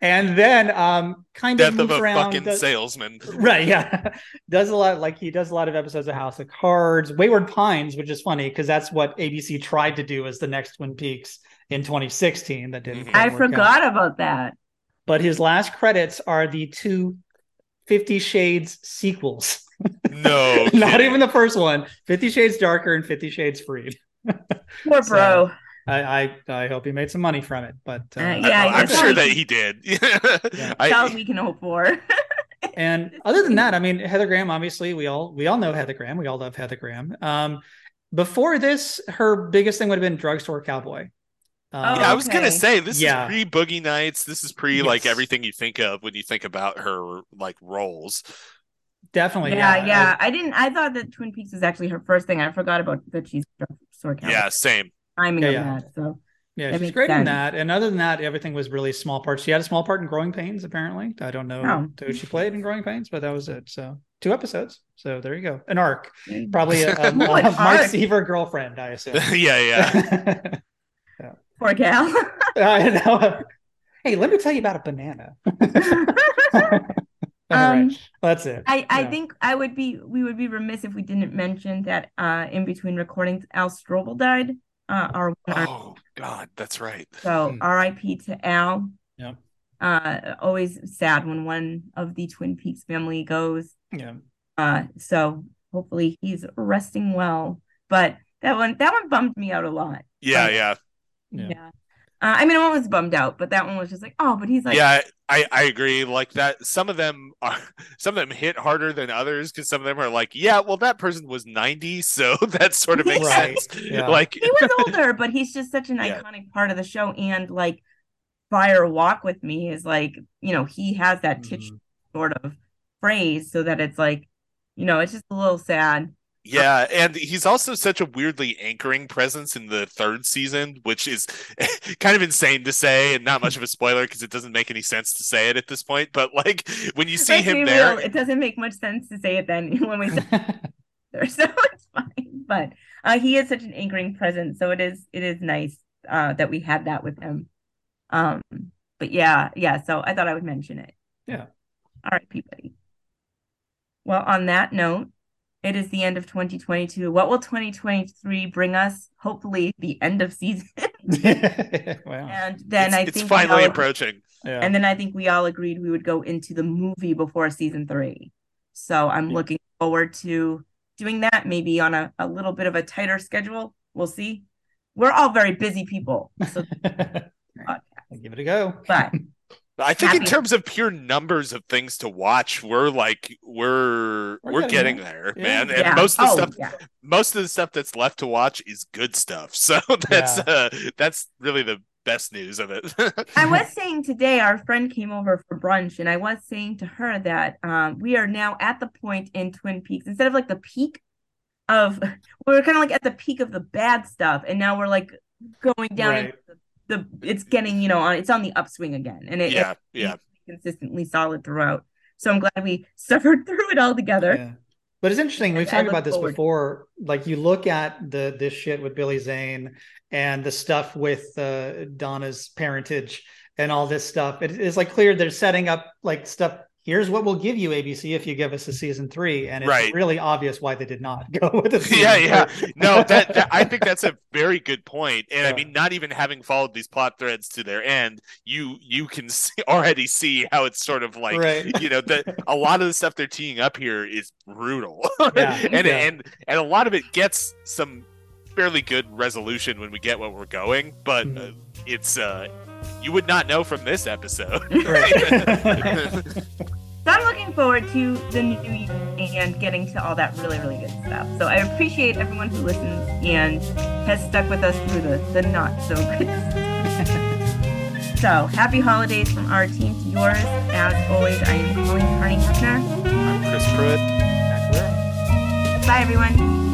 C: and then um kind
B: Death
C: of
B: of
C: moves
B: a
C: around
B: fucking
C: does-
B: salesman. *laughs*
C: right yeah *laughs* does a lot like he does a lot of episodes of house of cards wayward pines which is funny because that's what abc tried to do as the next twin peaks in 2016 that didn't
B: Mhm.
A: I
C: work out.
A: forgot about that.
C: but his last credits are the two 50 shades sequels
B: No. *laughs*
C: not even the first one 50 shades darker and 50 shades freed
A: Poor
C: So,
A: bro.
C: I, I I hope he made some money from it, but uh,
A: Uh,
B: I-
A: yeah,
B: I'm sure
A: all-
B: that he did. *laughs*
C: Yeah.
A: That's all we can hope for. *laughs*
C: and other than that, I mean, Heather Graham. Obviously, we all we all know Heather Graham. We all love Heather Graham. Um, before this, her biggest thing would have been Drugstore Cowboy. Um,
B: yeah, I was gonna say this
C: Yeah.
B: is pre Boogie Nights. This is pre like everything you think of when you think about her like roles.
C: definitely.
A: yeah, yeah. I, didn't. I thought that Twin Peaks was actually her first thing. I forgot about that she's drugstore cowboy.
B: Yeah, same.
A: Timing
C: Yeah,
A: of
C: yeah.
A: that. So
C: Yeah, she's
A: makes
C: great in that. And other than that, everything was really small parts. She had a small part in Growing Pains, apparently. I don't know
A: Oh.
C: who she played in Growing Pains, but that was it. So two episodes. So there you go. An arc. Probably a, a, *laughs* a
A: What
C: Mike
A: arc?
C: Seaver girlfriend, I assume. *laughs*
B: yeah, *laughs* yeah.
A: poor gal.
C: I know. Hey, let me tell you about a banana. All
A: Um,
C: right. That's it.
A: I, I
C: Yeah.
A: think I would be we would be remiss if we didn't mention that uh in between recordings Al Strobel died. Uh our, our
B: Oh God, that's right.
A: so
C: Hmm.
A: R.I.P. to Al.
C: Yep.
A: Uh always sad when one of the Twin Peaks family goes.
C: Yeah.
A: Uh so hopefully he's resting well. But that one that one bummed me out a lot.
B: Yeah,
A: Like,
B: yeah,
C: Yeah.
A: Uh, I mean, I was bummed out, but that one was just like, oh, but he's like,
B: yeah. I I agree. Like that. Some of them are. *laughs* Some of them hit harder than others because some of them are like, yeah, well, that person was ninety, so *laughs* that sort of makes
C: Right,
B: sense.
C: yeah.
B: Like,
A: he was *laughs* older, but he's just such an
B: Yeah.
A: iconic part of the show. And like, Fire Walk with Me is like, you know, he has that titch
C: Mhm.
A: sort of phrase, so that it's like, you know, it's just a little sad.
B: Yeah, and he's also such a weirdly anchoring presence in the third season, which is *laughs* kind of insane to say and not much of a spoiler because it doesn't make any sense to say it at this point. But like when you see
A: Let's
B: him there,
A: real, it doesn't make much sense to say it then *laughs* when we *laughs* say there, so it's fine. But uh, he is such an anchoring presence, so it is it is nice uh, that we had that with him. Um, but yeah, yeah. So I thought I would mention it.
C: Yeah.
A: All right, Peabody. Well, on that note, it is the end of 2022. What will 2023 bring us? Hopefully, the end of season. *laughs*
C: wow.
A: and then
B: it's,
A: I think we
B: finally
A: all-
B: approaching.
C: Yeah.
A: and then I think we all agreed we would go into the movie before season three. So I'm
C: Yeah.
A: looking forward to doing that, maybe on a, a little bit of a tighter schedule. We'll see. We're all very busy people. So, *laughs* *laughs*
C: Give it a go.
A: but
B: I think in terms of pure numbers of things to watch, we're like we're
C: We're
B: we're,
C: getting
B: getting
C: there.
B: there,
C: Yeah.
B: man. And
A: yeah.
B: most of the
A: oh,
B: stuff
A: yeah.
B: most of the stuff that's left to watch is good stuff. *laughs* So that's uh that's really the best news of it. *laughs*
A: I was saying today, our friend came over for brunch, and I was saying to her that um, we are now at the point in Twin Peaks, instead of like the peak of, *laughs* we are kind of like at the peak of the bad stuff, and now we're like going down.
C: Right.
A: into The, the it's getting you know on it's on the upswing again, and it,
B: yeah,
A: it's
B: yeah.
A: consistently solid throughout. So I'm glad we *laughs* suffered through it all together.
C: Yeah. But it's interesting. We've talked about this
A: forward.
C: before. Like you look at the this shit with Billy Zane and the stuff with uh, Donna's parentage and all this stuff. It is like clear they're setting up like stuff. Here's what we'll give you, ABC, if you give us a season three, and it's
B: Right.
C: really obvious why they did not *laughs* go with it. *laughs*
B: yeah, yeah. No, that, that I think that's a *laughs* very good point. And I mean, not even having followed these plot threads to their end, you you can see, already see how it's sort of like
C: right.
B: you know that a lot of the stuff they're teeing up here is brutal,
C: Yeah,
B: and
C: yeah.
B: and and a lot of it gets some fairly good resolution when we get what we're going, but uh,
C: Mhm.
B: it's uh you would not know from this episode. *laughs* *laughs*
A: So I'm looking forward to the new year and getting to all that really, really good stuff. So I appreciate everyone who listens and has stuck with us through the, the not so good. *laughs* stuff. so happy holidays from our team to yours. As always, I am Colleen Carney Hefner.
B: I'm Chris Pruitt.
A: Bye, everyone.